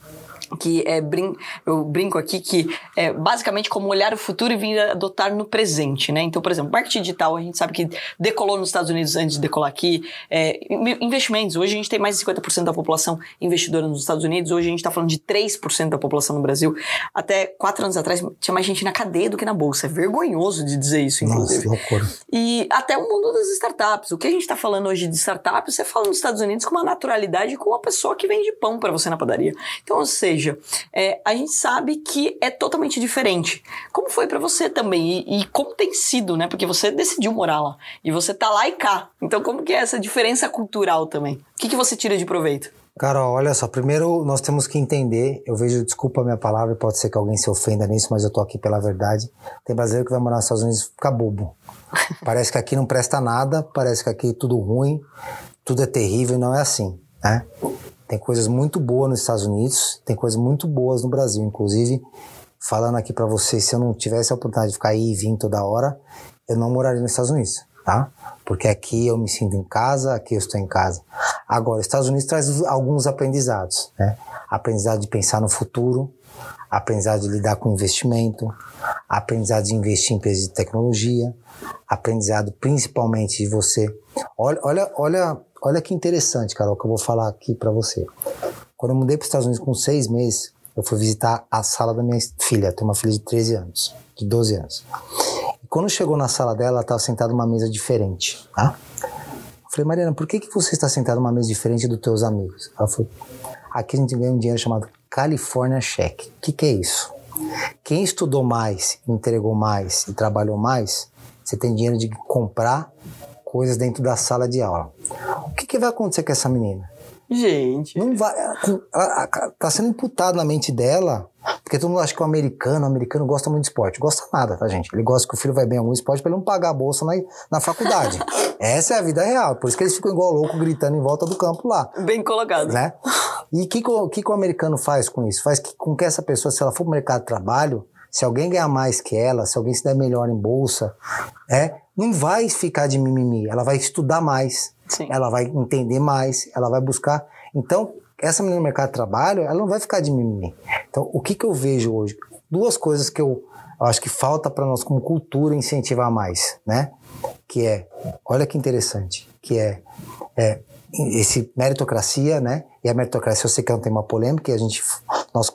que é brin eu brinco aqui que é basicamente como olhar o futuro e vir adotar no presente, né? Então, por exemplo, marketing digital, a gente sabe que decolou nos Estados Unidos antes de decolar aqui. É, investimentos, hoje a gente tem mais de 50% da população investidora nos Estados Unidos, hoje a gente está falando de 3% da população no Brasil. Até quatro anos atrás tinha mais gente na cadeia do que na bolsa. É vergonhoso de dizer isso, inclusive. Nossa, loucura. E até o mundo das startups. O que a gente está falando hoje de startups, você fala nos Estados Unidos com uma naturalidade com uma pessoa que vende pão para você na padaria. Então, ou seja, seja, é, a gente sabe que é totalmente diferente. Como foi para você também? E, e, como tem sido, né? Porque você decidiu morar lá. E você tá lá e cá. Então, como que é essa diferença cultural também? O que, que você tira de proveito? Carol, olha só, primeiro nós temos que entender, eu vejo, desculpa a minha palavra, pode ser que alguém se ofenda nisso, mas eu tô aqui pela verdade. Tem brasileiro que vai morar nos Estados Unidos e fica bobo. parece que aqui não presta nada, parece que aqui é tudo ruim, tudo é terrível, e não é assim, né? Tem coisas muito boas nos Estados Unidos, tem coisas muito boas no Brasil. Inclusive, falando aqui para vocês, se eu não tivesse a oportunidade de ficar aí e vir toda hora, eu não moraria nos Estados Unidos, tá? Porque aqui eu me sinto em casa, aqui eu estou em casa. Agora, os Estados Unidos traz alguns aprendizados, né? Aprendizado de pensar no futuro, aprendizado de lidar com investimento, aprendizado de investir em empresas de tecnologia, aprendizado principalmente de você. Olha, olha, olha Olha que interessante, Carol, que eu vou falar aqui para você. Quando eu mudei para os Estados Unidos com seis meses, eu fui visitar a sala da minha filha. Tem uma filha de 13 anos, de 12 anos. E quando chegou na sala dela, ela estava sentada numa mesa diferente, tá? Eu falei, Mariana, por que, que você está sentada numa mesa diferente dos teus amigos? Ela falou, aqui a gente ganha um dinheiro chamado California Check. O que, que é isso? Quem estudou mais, entregou mais e trabalhou mais, você tem dinheiro de comprar coisas dentro da sala de aula. O que, que vai acontecer com essa menina? Gente. Não vai. Ela, tá sendo imputado na mente dela, porque todo mundo acha que o americano, o americano gosta muito de esporte. Gosta nada, tá, gente? Ele gosta que o filho vai bem em algum esporte para ele não pagar a bolsa na, na faculdade. Essa é a vida real. Por isso que eles ficam igual louco gritando em volta do campo lá. Bem colocado. Né? E o que, que, que, o americano faz com isso? Faz que, com que essa pessoa, se ela for pro mercado de trabalho, se alguém ganhar mais que ela, se alguém se der melhor em bolsa, é, não vai ficar de mimimi, ela vai estudar mais, Sim. ela vai entender mais, ela vai buscar. Então, essa menina no mercado de trabalho, ela não vai ficar de mimimi. Então, o que, que eu vejo hoje? Duas coisas que eu, eu acho que falta para nós como cultura incentivar mais, né? Que é, olha que interessante, que é, é esse meritocracia, né? E a meritocracia eu sei que é um tema polêmico, e a gente, nós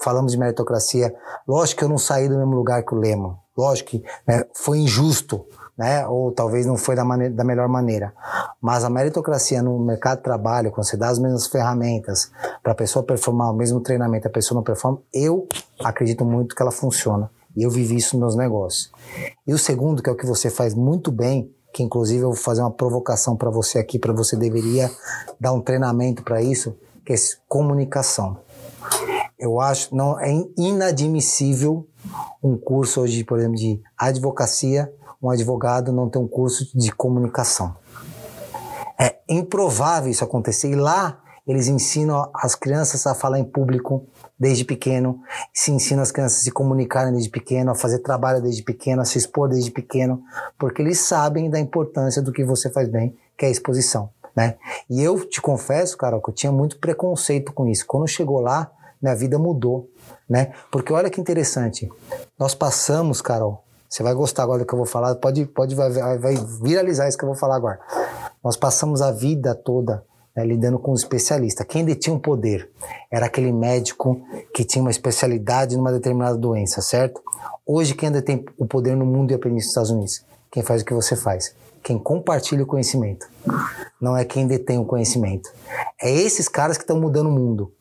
falamos de meritocracia, lógico que eu não saí do mesmo lugar que o Lema, lógico que né, foi injusto, né? Ou talvez não foi da, maneira, da melhor maneira. Mas a meritocracia no mercado de trabalho, quando você dá as mesmas ferramentas para a pessoa performar o mesmo treinamento, a pessoa não performa, eu acredito muito que ela funciona. E eu vivi isso nos meus negócios. E o segundo, que é o que você faz muito bem, que inclusive eu vou fazer uma provocação para você aqui, para você deveria dar um treinamento para isso, que é comunicação. Eu acho não é inadmissível um curso hoje, por exemplo, de advocacia, um advogado não tem um curso de comunicação. É improvável isso acontecer. E lá eles ensinam as crianças a falar em público desde pequeno, se ensinam as crianças a se comunicarem desde pequeno, a fazer trabalho desde pequeno, a se expor desde pequeno, porque eles sabem da importância do que você faz bem, que é a exposição. Né? E eu te confesso, Carol, que eu tinha muito preconceito com isso. Quando chegou lá, minha vida mudou, né? Porque olha que interessante, nós passamos, Carol, você vai gostar agora do que eu vou falar, pode, pode vai, vai viralizar isso que eu vou falar agora. Nós passamos a vida toda né, lidando com os especialistas. Quem detinha um poder era aquele médico que tinha uma especialidade numa determinada doença, certo? Hoje, quem detém o poder no mundo e a nos Estados Unidos? Quem faz o que você faz? Quem compartilha o conhecimento. Não é quem detém o conhecimento. É esses caras que estão mudando o mundo.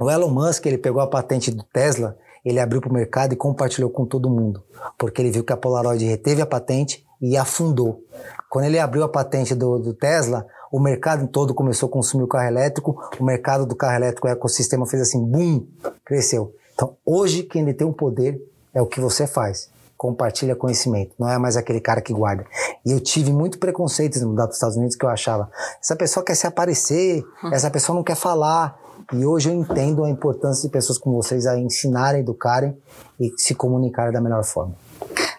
O Elon Musk, ele pegou a patente do Tesla, ele abriu para o mercado e compartilhou com todo mundo, porque ele viu que a Polaroid reteve a patente e afundou. Quando ele abriu a patente do, do Tesla, o mercado todo começou a consumir o carro elétrico, o mercado do carro elétrico, o ecossistema fez assim, bum, cresceu. Então, hoje, quem detém o poder é o que você faz. Compartilha conhecimento, não é mais aquele cara que guarda. E eu tive muito preconceito no mudar para os Estados Unidos que eu achava, essa pessoa quer se aparecer, essa pessoa não quer falar. E hoje eu entendo a importância de pessoas como vocês a ensinarem, educarem e se comunicarem da melhor forma.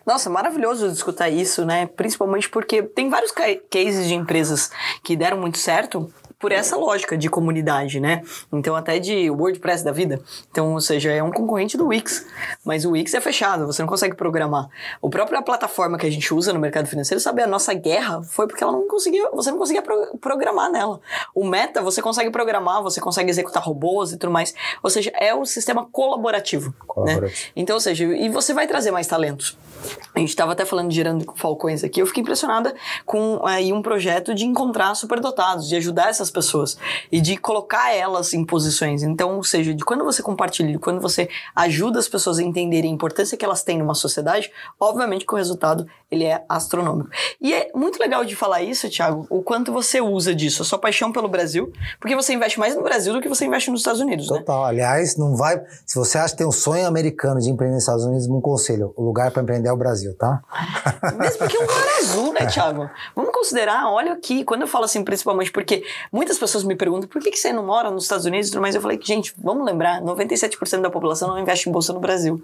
Nossa, maravilhoso escutar isso, né? Principalmente porque tem vários cases de empresas que deram muito certo por essa lógica de comunidade, né? Então, até de WordPress da vida. Então, ou seja, é um concorrente do Wix. Mas o Wix é fechado, você não consegue programar. O própria plataforma que a gente usa no mercado financeiro, sabe, a nossa guerra foi porque ela não conseguia, você não conseguia pro, programar nela. O Meta, você consegue programar, você consegue executar robôs e tudo mais. Ou seja, é o sistema colaborativo. Né? colaborativo. Né? Então, ou seja, e você vai trazer mais talentos. A gente estava até falando de Gerando Falcões aqui, eu fiquei impressionada com aí um projeto de encontrar superdotados, de ajudar essas pessoas e de colocar elas em posições. Então, ou seja, de quando você compartilha, quando você ajuda as pessoas a entenderem a importância que elas têm numa sociedade, obviamente que o resultado ele é astronômico. E é muito legal de falar isso, Thiago, o quanto você usa disso, a sua paixão pelo Brasil, porque você investe mais no Brasil do que você investe nos Estados Unidos, né? Total. Né? Aliás, não vai. Se você acha que tem um sonho americano de empreender nos Estados Unidos, um conselho: o lugar para empreender é o Brasil, tá? Mesmo porque é um lugar azul, né, Thiago? Vamos considerar, olha aqui, quando eu falo assim, principalmente porque muitas pessoas me perguntam por que, que você não mora nos Estados Unidos mais, eu falei gente, vamos lembrar, 97% da população não investe em bolsa no Brasil.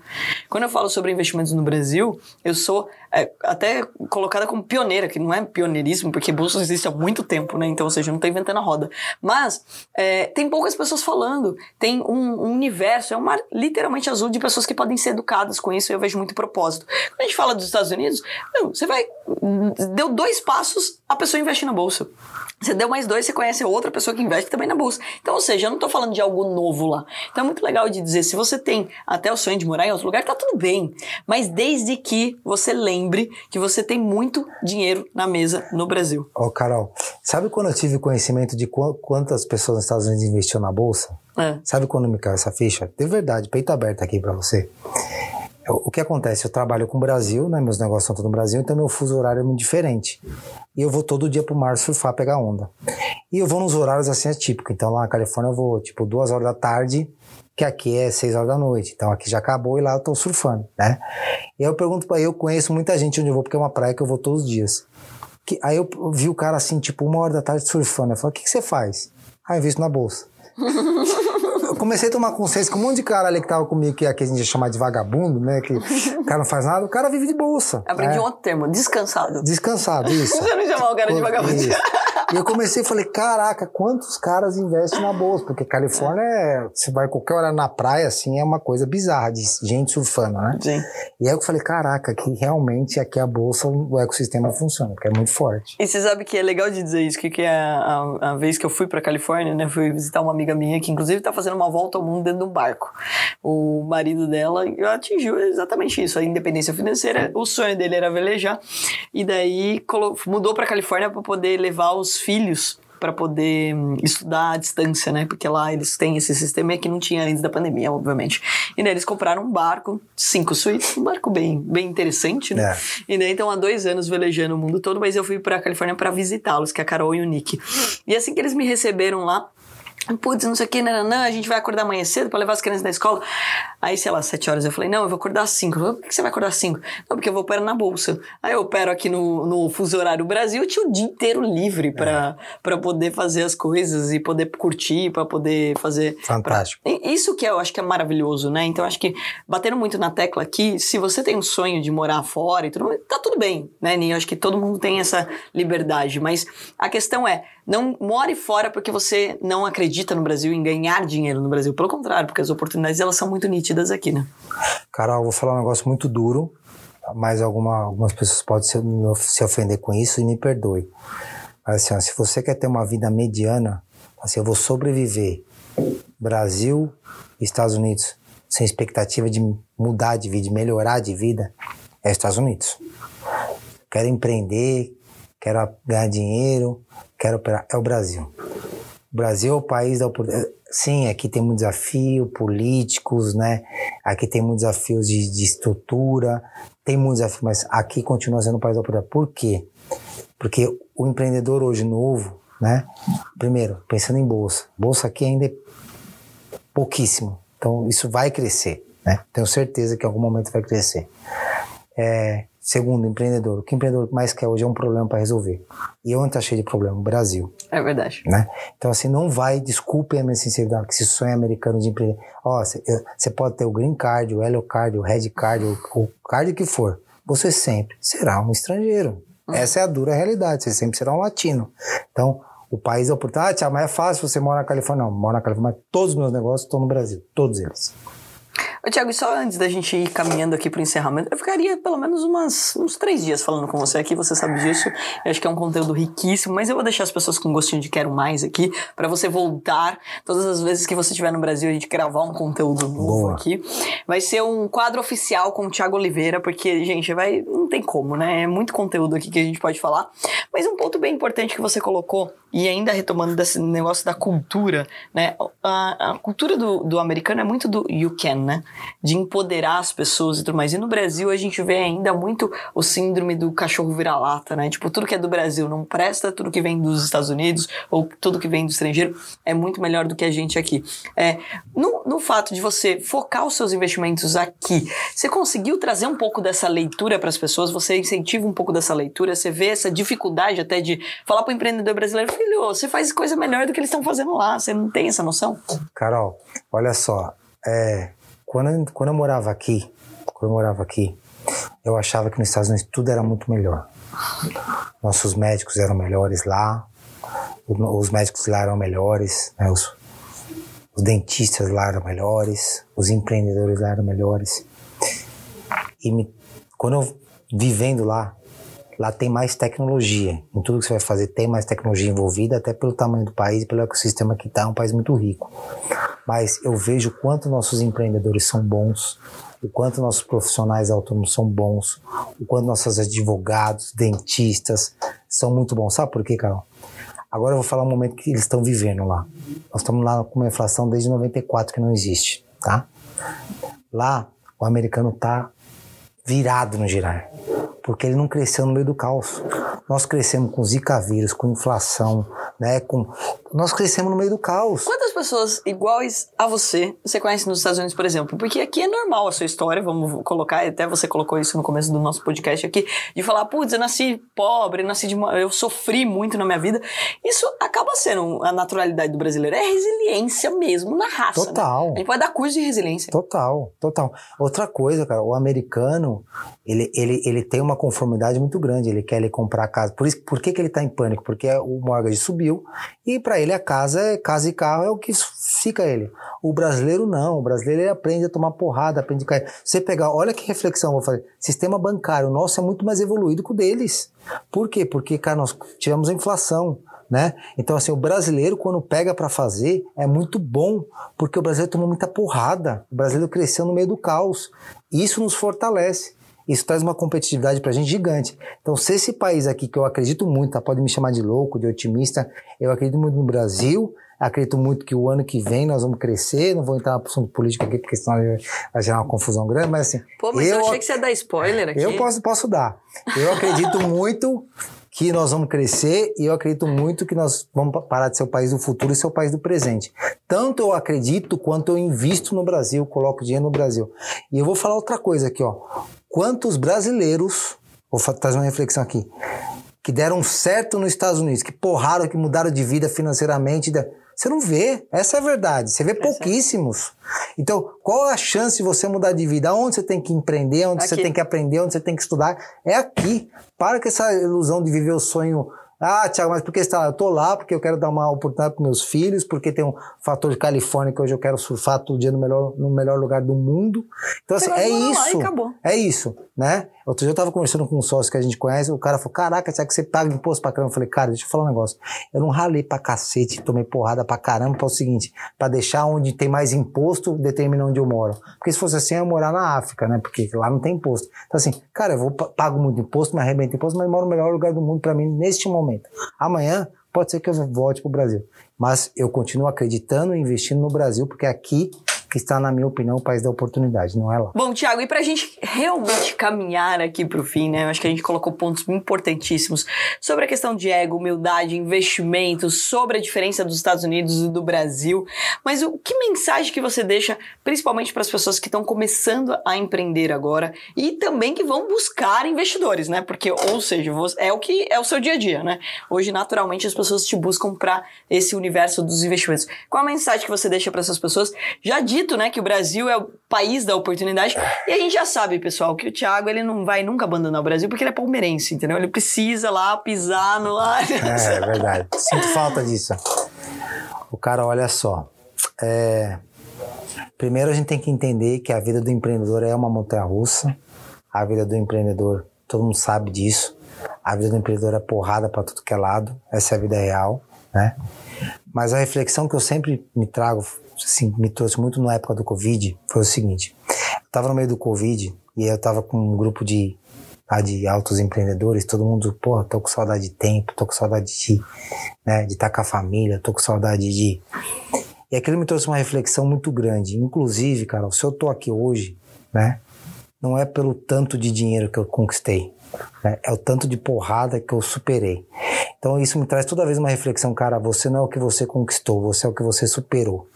Quando eu falo sobre investimentos no Brasil, eu sou é, até colocada como pioneira, que não é pioneirismo, porque bolsa existe há muito tempo, né? Então, ou seja, não está inventando a roda. Mas é, tem poucas pessoas falando, tem um, um, universo, é um mar literalmente azul de pessoas que podem ser educadas com isso, e eu vejo muito propósito. Quando a gente fala dos Estados Unidos, você vai. Deu dois passos, a pessoa investe na bolsa. Você deu mais dois, você conhece outra pessoa que investe também na bolsa. Então, ou seja, eu não estou falando de algo novo lá. Então é muito legal de dizer, se você tem até o sonho de morar em outro lugar, tá tudo bem. Mas desde que você lembre que você tem muito dinheiro na mesa no Brasil. Ô, oh, Carol, sabe quando eu tive conhecimento de quantas pessoas nos Estados Unidos investiram na bolsa? É. Sabe quando me caiu essa ficha? De verdade, peito aberto aqui para você. O que acontece? Eu trabalho com o Brasil, né? Meus negócios são todos no Brasil, então meu fuso horário é muito diferente. E eu vou todo dia pro mar surfar, pegar onda. E eu vou nos horários assim atípicos. Então lá na Califórnia eu vou tipo duas horas da tarde, que aqui é seis horas da noite. Então aqui já acabou e lá eu tô surfando, né? E aí eu pergunto para eu conheço muita gente onde eu vou, porque é uma praia que eu vou todos os dias. Que, aí eu vi o cara assim, tipo, uma hora da tarde surfando. Eu falei, o que, que você faz? Ah, eu invisto na bolsa. comecei a tomar consciência com um monte de cara ali que tava comigo, que aqui a gente ia chamar de vagabundo, né? Que o cara não faz nada, o cara vive de bolsa. Aprendi é. um outro termo, descansado. Descansado, isso. Você não chamar o cara de vagabundo. Isso. E eu comecei e falei, caraca, quantos caras investem na bolsa? Porque Califórnia, é, você vai qualquer hora na praia, assim, é uma coisa bizarra de gente surfando, né? Sim. E aí eu falei, caraca, que realmente aqui a bolsa, o ecossistema funciona, porque é muito forte. E você sabe que é legal de dizer isso, que, que é a, a, a vez que eu fui pra Califórnia, né, fui visitar uma amiga minha que inclusive tá fazendo uma volta ao mundo dentro de um barco. O marido dela atingiu exatamente isso, a independência financeira, o sonho dele era velejar, e daí mudou pra Califórnia para poder levar os filhos para poder hum, estudar à distância, né? Porque lá eles têm esse sistema que não tinha antes da pandemia, obviamente. E daí eles compraram um barco, cinco suítes, um barco bem, bem interessante, né? É. E daí então há dois anos velejando o mundo todo, mas eu fui para Califórnia para visitá-los, que é a Carol e o Nick. E assim que eles me receberam lá, Putz, não sei o que, nananã, a gente vai acordar amanhã cedo para levar as crianças na escola. Aí, sei lá, sete horas eu falei, não, eu vou acordar às cinco. Falei, Por que você vai acordar às cinco? Não, porque eu vou operar na bolsa. Aí eu opero aqui no, no fuso horário Brasil, eu tinha o dia inteiro livre pra, pra poder fazer as coisas e poder curtir, pra poder fazer. Fantástico. pra- Isso que eu acho que é maravilhoso, né? Então, acho que batendo muito na tecla aqui, se você tem um sonho de morar fora e tudo tá tudo bem, né, Ninho? Acho que todo mundo tem essa liberdade, mas a questão é, não more fora porque você não acredita no Brasil em ganhar dinheiro no Brasil. Pelo contrário, porque as oportunidades elas são muito nítidas aqui, né? Carol, vou falar um negócio muito duro, mas alguma, algumas pessoas podem se, se ofender com isso e me perdoe. Mas assim, ó, se você quer ter uma vida mediana, assim, eu vou sobreviver Brasil Estados Unidos sem expectativa de mudar de vida, de melhorar de vida, é Estados Unidos. Quero empreender, quero ganhar dinheiro, quero operar, é o Brasil. O Brasil é o país da oportunidade. Sim, aqui tem muito desafio políticos, né? Aqui tem muitos desafios de, de estrutura, tem muitos desafios, mas aqui continua sendo o país da oportunidade. Por quê? Porque o empreendedor hoje novo, né? Primeiro, pensando em bolsa. Bolsa aqui ainda é pouquíssimo. Então, isso vai crescer, né? Tenho certeza que em algum momento vai crescer. É, segundo, empreendedor. O que o empreendedor mais quer hoje é um problema para resolver. E onde está cheio de problema? O Brasil É verdade. né? Então, assim, não vai, desculpem a minha sinceridade, que esse sonho americano de empreender. Ó, você pode ter o green card, o yellow card, o red card, o, o card que for. Você sempre será um estrangeiro. Essa é a dura realidade. Você sempre será um latino. Então, o país é oportunidade. Ah, mas é fácil você morar na Califórnia. Não, moro na Califórnia, mas todos os meus negócios estão no Brasil. Todos eles. Ô, Tiago, e só antes da gente ir caminhando aqui pro encerramento, eu ficaria pelo menos umas, uns três dias falando com você aqui, você sabe disso. Eu acho que é um conteúdo riquíssimo, mas eu vou deixar as pessoas com gostinho de quero mais aqui, pra você voltar todas as vezes que você estiver no Brasil, a gente gravar um conteúdo novo Boa. aqui. Vai ser um quadro oficial com o Tiago Oliveira, porque, gente, vai, não tem como, né? É muito conteúdo aqui que a gente pode falar. Mas um ponto bem importante que você colocou, e ainda retomando desse negócio da cultura, né? A, a cultura do, do americano é muito do you can, né? De empoderar as pessoas e tudo mais. E no Brasil a gente vê ainda muito o síndrome do cachorro vira-lata, né? Tipo, tudo que é do Brasil não presta, tudo que vem dos Estados Unidos ou tudo que vem do estrangeiro é muito melhor do que a gente aqui. É, no, no fato de você focar os seus investimentos aqui, você conseguiu trazer um pouco dessa leitura para as pessoas? Você incentiva um pouco dessa leitura? Você vê essa dificuldade até de falar para o empreendedor brasileiro, filho, você faz coisa melhor do que eles estão fazendo lá. Você não tem essa noção? Carol, olha só. É, quando, quando eu morava aqui, quando eu morava aqui, eu achava que nos Estados Unidos tudo era muito melhor. Nossos médicos eram melhores lá, os médicos lá eram melhores, né, os, os dentistas lá eram melhores, os empreendedores lá eram melhores. E me- quando eu vivendo lá, lá tem mais tecnologia. Em tudo que você vai fazer tem mais tecnologia envolvida, até pelo tamanho do país, pelo ecossistema que está, é um país muito rico. Mas eu vejo o quanto nossos empreendedores são bons, o quanto nossos profissionais autônomos são bons, o quanto nossos advogados, dentistas são muito bons. Sabe por quê, Carol? Agora eu vou falar um momento que eles estão vivendo lá. Nós estamos lá com uma inflação desde 94 que não existe, tá? Lá, o americano tá virado no girar, porque ele não cresceu no meio do caos. Nós crescemos com zika vírus, com inflação, né? Com nós crescemos no meio do caos. Quantas pessoas iguais a você você conhece nos Estados Unidos, por exemplo? Porque aqui é normal a sua história, vamos colocar, até você colocou isso no começo do nosso podcast aqui, de falar, putz, eu nasci pobre, eu nasci de uma, eu sofri muito na minha vida. Isso acaba sendo a naturalidade do brasileiro, é resiliência mesmo na raça. né? Total. A gente pode dar curso de resiliência. Total, total. Outra coisa, cara, o americano, ele, ele, ele tem uma conformidade muito grande, ele quer ele comprar casa. Por, isso, por que, que ele tá em pânico? Porque o mortgage subiu e para ele a casa, é casa e carro é o que fica ele. O brasileiro não, o brasileiro ele aprende a tomar porrada, aprende a cair. Você pegar, olha que reflexão vou fazer. Sistema bancário, nosso é muito mais evoluído que o deles. Por quê? Porque, cara, nós tivemos a inflação né? Então assim, o brasileiro quando pega para fazer é muito bom, porque o brasileiro tomou muita porrada. O brasileiro cresceu no meio do caos. Isso nos fortalece. Isso traz uma competitividade pra gente gigante. Então, se esse país aqui, que eu acredito muito, tá? pode me chamar de louco, de otimista, eu acredito muito no Brasil, acredito muito que o ano que vem nós vamos crescer, não vou entrar na posição política aqui, porque senão vai gerar uma confusão grande, mas assim... Pô, mas eu, achei que você ia dar spoiler aqui. Eu posso, posso dar. Eu acredito muito que nós vamos crescer e eu acredito muito que nós vamos parar de ser o país do futuro e ser o país do presente. Tanto eu acredito quanto eu invisto no Brasil, coloco dinheiro no Brasil. E eu vou falar outra coisa aqui, ó. Quantos brasileiros, vou trazer uma reflexão aqui, que deram certo nos Estados Unidos, que porraram, que mudaram de vida financeiramente, você não vê. Essa é a verdade. Você vê pouquíssimos. Então, qual é a chance de você mudar de vida? Onde você tem que empreender, onde aqui. você tem que aprender, onde você tem que estudar? É aqui. Para com essa ilusão de viver o sonho ah, Tiago, mas por que você está lá? Eu tô lá porque eu quero dar uma oportunidade para meus filhos, porque tem um fator de Califórnia que hoje eu quero surfar todo dia no melhor, no melhor lugar do mundo. Então, assim, é isso. É isso, né? Outro dia eu tava conversando com um sócio que a gente conhece, o cara falou, caraca, Tiago, você paga imposto pra caramba? Eu falei, cara, deixa eu falar um negócio. Eu não ralei pra cacete, tomei porrada pra caramba, para o seguinte, para deixar onde tem mais imposto, determinar onde eu moro. Porque se fosse assim, eu ia morar na África, né? Porque lá não tem imposto. Então, assim, cara, eu vou, pago muito imposto, me arrebento imposto, mas moro no melhor lugar do mundo para mim neste momento. Amanhã, pode ser que eu volte pro Brasil. Mas eu continuo acreditando e investindo no Brasil, porque aqui que está, na minha opinião, o país da oportunidade, não é lá. Bom, Tiago, e para a gente realmente caminhar aqui para o fim, né? Eu acho que a gente colocou pontos importantíssimos sobre a questão de ego, humildade, investimentos, sobre a diferença dos Estados Unidos e do Brasil. Mas o que mensagem que você deixa, principalmente para as pessoas que estão começando a empreender agora e também que vão buscar investidores, né? Porque, ou seja, é o que é o seu dia a dia, né? Hoje, naturalmente, as pessoas te buscam para esse universo dos investimentos. Qual a mensagem que você deixa para essas pessoas? Já disse dito, né, que o Brasil é o país da oportunidade. E a gente já sabe, pessoal, que o Thiago ele não vai nunca abandonar o Brasil porque ele é palmeirense, entendeu? Ele precisa lá pisar no lá. É, é verdade. Sinto falta disso. O cara, olha só. É... Primeiro a gente tem que entender que a vida do empreendedor é uma montanha russa. A vida do empreendedor, todo mundo sabe disso. A vida do empreendedor é porrada para tudo que é lado. Essa é a vida real, né? Mas a reflexão que eu sempre me trago assim, me trouxe muito na época do Covid foi o seguinte: eu tava no meio do Covid e eu tava com um grupo de, ah, de altos empreendedores, todo mundo, porra, tô com saudade de tempo, tô com saudade de, né, de estar tá com a família, tô com saudade de. E aquilo me trouxe uma reflexão muito grande. Inclusive, cara, se eu tô aqui hoje, né, não é pelo tanto de dinheiro que eu conquistei, né, é o tanto de porrada que eu superei. Então isso me traz toda vez uma reflexão, cara, você não é o que você conquistou, você é o que você superou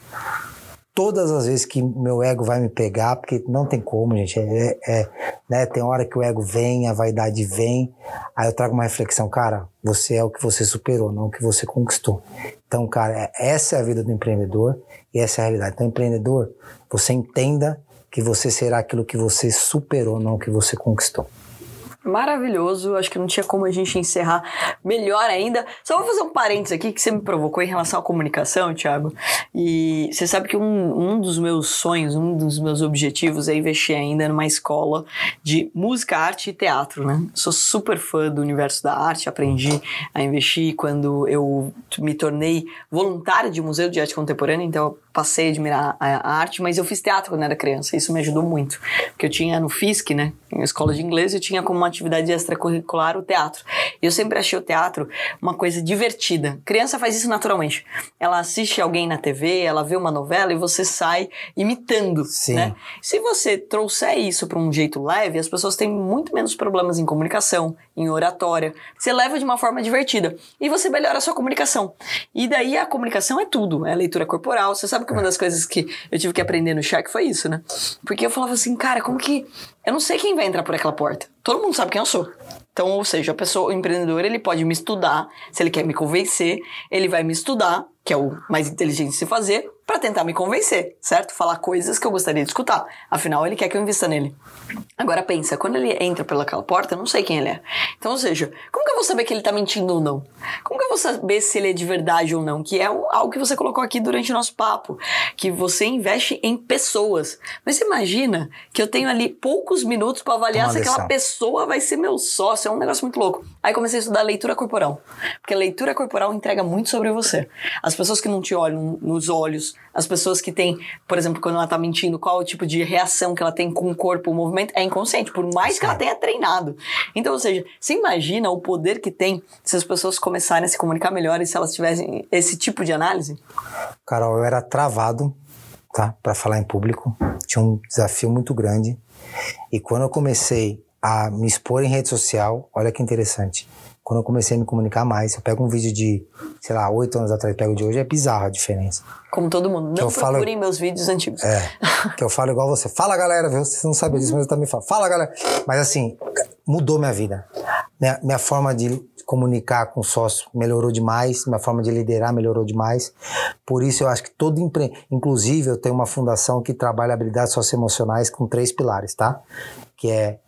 todas as vezes que meu ego vai me pegar, porque não tem como, gente. É, é, né, tem hora que o ego vem, a vaidade vem. Aí eu trago uma reflexão, cara, você é o que você superou, não o que você conquistou. Então, cara, é, essa é a vida do empreendedor e essa é a realidade. Então, empreendedor, você entenda que você será aquilo que você superou, não o que você conquistou maravilhoso. Acho que não tinha como a gente encerrar melhor ainda. Só vou fazer um parênteses aqui que você me provocou em relação à comunicação, Thiago. E você sabe que um, um dos meus sonhos, um dos meus objetivos é investir ainda numa escola de música, arte e teatro, né? Sou super fã do universo da arte, aprendi a investir quando eu me tornei voluntário de museu de arte contemporânea, então passei a admirar a, arte, mas eu fiz teatro quando era criança, isso me ajudou muito. Porque eu tinha no FISC, né, em escola de inglês, eu tinha como uma atividade extracurricular o teatro. E eu sempre achei o teatro uma coisa divertida. Criança faz isso naturalmente. Ela assiste alguém na TV, ela vê uma novela e você sai imitando, Sim. né? Se você trouxer isso para um jeito leve, as pessoas têm muito menos problemas em comunicação, em oratória. Você leva de uma forma divertida e você melhora a sua comunicação. E daí a comunicação é tudo, é leitura corporal. Você sabe que uma das coisas que eu tive que aprender no cheque foi isso, né? Porque eu falava assim, cara, como que eu não sei quem vai entrar por aquela porta. Todo mundo sabe quem eu sou. Então, ou seja, a pessoa, o empreendedor, ele pode me estudar, se ele quer me convencer, ele vai me estudar, que é o mais inteligente de se fazer, para tentar me convencer, certo? Falar coisas que eu gostaria de escutar. Afinal, ele quer que eu invista nele. Agora pensa, quando ele entra pelaquela porta, eu não sei quem ele é. Então, ou seja, como que eu vou saber que ele tá mentindo ou não? Como que eu vou saber se ele é de verdade ou não? Que é algo que você colocou aqui durante o nosso papo, que você investe em pessoas. Mas você imagina que eu tenho ali poucos minutos para avaliar Uma se aquela pessoa vai ser meu sócio, é um negócio muito louco. Aí comecei a estudar leitura corporal, porque a leitura corporal entrega muito sobre você. As pessoas que não te olham nos olhos, as pessoas que têm, por exemplo, quando ela tá mentindo, qual o tipo de reação que ela tem com o corpo, o movimento, é inconsciente, por mais que ela tenha treinado. Então, ou seja, você imagina o poder que tem se as pessoas começarem a se comunicar melhor e se elas tivessem esse tipo de análise? Carol, eu era travado, tá? Para falar em público. Tinha um desafio muito grande. E quando eu comecei a me expor em rede social, olha que interessante quando eu comecei a me comunicar mais. Eu pego um vídeo de, sei lá, oito anos atrás, pego de hoje, é bizarro a diferença. Como todo mundo. Não eu falo- procurem meus vídeos antigos. É, que eu falo igual você. Fala, galera? Vocês não sabem disso, mas eu também falo. Fala, galera. Mas assim, mudou minha vida. Minha, minha forma de comunicar com o sócio melhorou demais, minha forma de liderar melhorou demais. Por isso eu acho que todo empre... Inclusive, eu tenho uma fundação que trabalha habilidades socioemocionais com três pilares, tá? Que é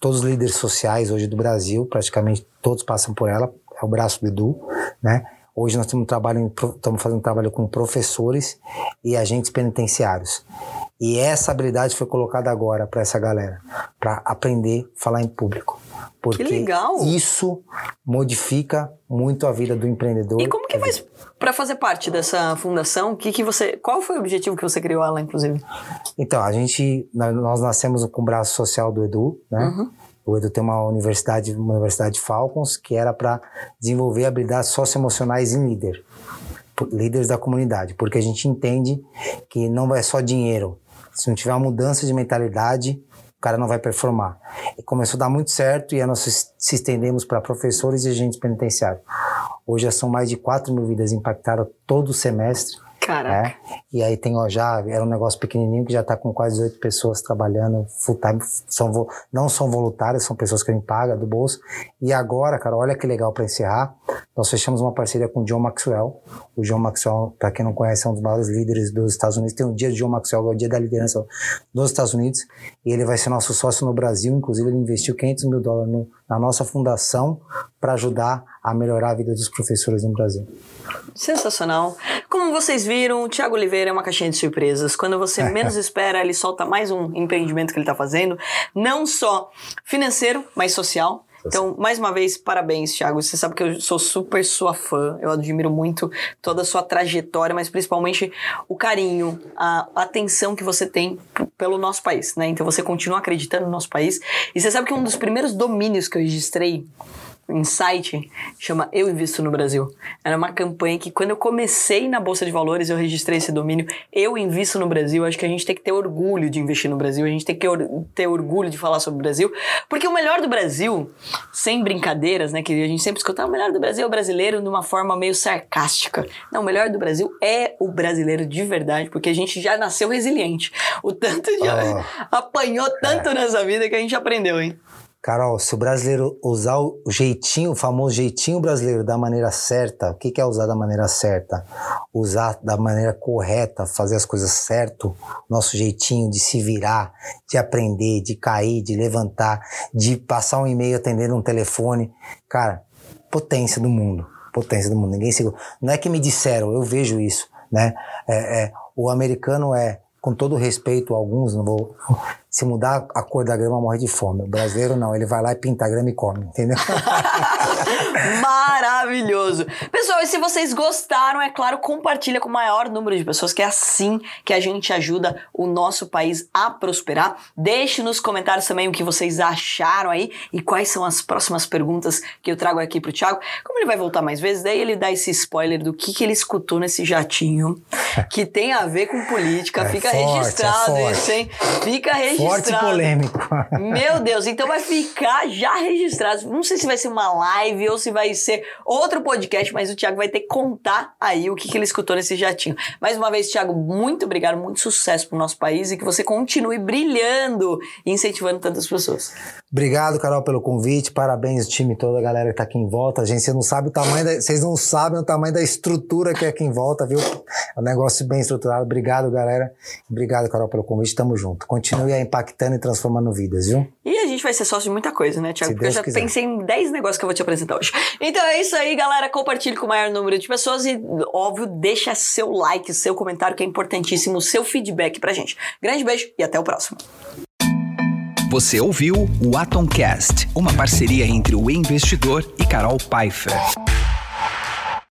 todos os líderes sociais hoje do Brasil, praticamente todos passam por ela, é o braço do Edu, né? Hoje nós temos um trabalho, estamos fazendo um trabalho com professores e agentes penitenciários. E essa habilidade foi colocada agora para essa galera, para aprender a falar em público. Porque legal! isso modifica muito a vida do empreendedor. E como que faz pra fazer parte dessa fundação? Que que você, qual foi o objetivo que você criou ela, inclusive? Então, a gente, nós nascemos com o braço social do Edu, né? Uhum. O Edu tem uma universidade, uma universidade Falcons, que era para desenvolver habilidades socioemocionais em líder, líderes da comunidade, porque a gente entende que não é só dinheiro. Se não tiver uma mudança de mentalidade, o cara não vai performar. E começou a dar muito certo e nós se estendemos para professores e agentes penitenciários. Hoje já são mais de 4 mil vidas impactadas todo semestre. Caraca. né? E aí tem, ó, já, era um negócio pequenininho que já está com quase 18 pessoas trabalhando full time, são, não são voluntárias, são pessoas que a gente paga do bolso. E agora, cara, olha que legal para encerrar, nós fechamos uma parceria com o John Maxwell. O John Maxwell, para quem não conhece, é um dos maiores líderes dos Estados Unidos. Tem o dia de John Maxwell, é o dia da liderança dos Estados Unidos, e ele vai ser nosso sócio no Brasil. Inclusive, ele investiu 500 mil dólares no- na nossa fundação para ajudar a melhorar a vida dos professores no Brasil. Sensacional. Como vocês viram, o Thiago Oliveira é uma caixinha de surpresas. Quando você menos espera, ele solta mais um empreendimento que ele está fazendo, não só financeiro, mas social. Então, mais uma vez, parabéns, Thiago. Você sabe que eu sou super sua fã. Eu admiro muito toda a sua trajetória, mas principalmente o carinho, a atenção que você tem pelo nosso país, né? Então, você continua acreditando no nosso país. E você sabe que um dos primeiros domínios que eu registrei em site chama Eu Invisto no Brasil. Era uma campanha que quando eu comecei na Bolsa de Valores eu registrei esse domínio Eu Invisto no Brasil. Acho que a gente tem que ter orgulho de investir no Brasil, a gente tem que ter orgulho de falar sobre o Brasil, porque o melhor do Brasil, sem brincadeiras, né, que a gente sempre escuta, "Ah, o melhor do Brasil é o brasileiro de uma forma meio sarcástica. Não, o melhor do Brasil é o brasileiro de verdade, porque a gente já nasceu resiliente. O tanto de apanhou tanto nessa vida que a gente aprendeu, hein? Carol, se o brasileiro usar o jeitinho, o famoso jeitinho brasileiro da maneira certa, o que é usar da maneira certa? Usar da maneira correta, fazer as coisas certo, nosso jeitinho de se virar, de aprender, de cair, de levantar, de passar um e-mail atendendo um telefone. Cara, potência do mundo. Potência do mundo. Ninguém segura. Não é que me disseram, eu vejo isso, né? É, é, o americano é, com todo respeito alguns, não vou. Se mudar a cor da grama, morre de fome. O brasileiro não, ele vai lá e pinta a grama e come, entendeu? Maravilhoso! Pessoal, e se vocês gostaram, é claro, compartilha com o maior número de pessoas, que é assim que a gente ajuda o nosso país a prosperar. Deixe nos comentários também o que vocês acharam aí e quais são as próximas perguntas que eu trago aqui pro Thiago. Como ele vai voltar mais vezes, daí ele dá esse spoiler do que, que ele escutou nesse jatinho, que tem a ver com política. É Fica forte, é registrado forte. isso, hein? Fica registrado. Forte polêmico. Meu Deus, então vai ficar já registrado. Não sei se vai ser uma live ou se vai ser outro podcast, mas o Thiago vai ter que contar aí o que, que ele escutou nesse jatinho. Mais uma vez, Thiago, muito obrigado, muito sucesso pro nosso país e que você continue brilhando e incentivando tantas pessoas. Obrigado, Carol, pelo convite. Parabéns, time todo, a galera que tá aqui em volta. Gente, você não sabe o tamanho da, vocês não sabem o tamanho da estrutura que é aqui em volta, viu? É um negócio bem estruturado. Obrigado, galera. Obrigado, Carol, pelo convite. Tamo junto. Continue aí impactando e transformando vidas, viu? E a gente vai ser sócio de muita coisa, né, Thiago? Se Porque eu já quiser. pensei em 10 negócios que eu vou te apresentar hoje. Então é isso aí, galera. Compartilhe com o maior número de pessoas e, óbvio, deixa seu like, seu comentário, que é importantíssimo, seu feedback pra gente. Grande beijo e até o próximo. Você ouviu o Atomcast, uma parceria entre o investidor e Carol Pfeiffer.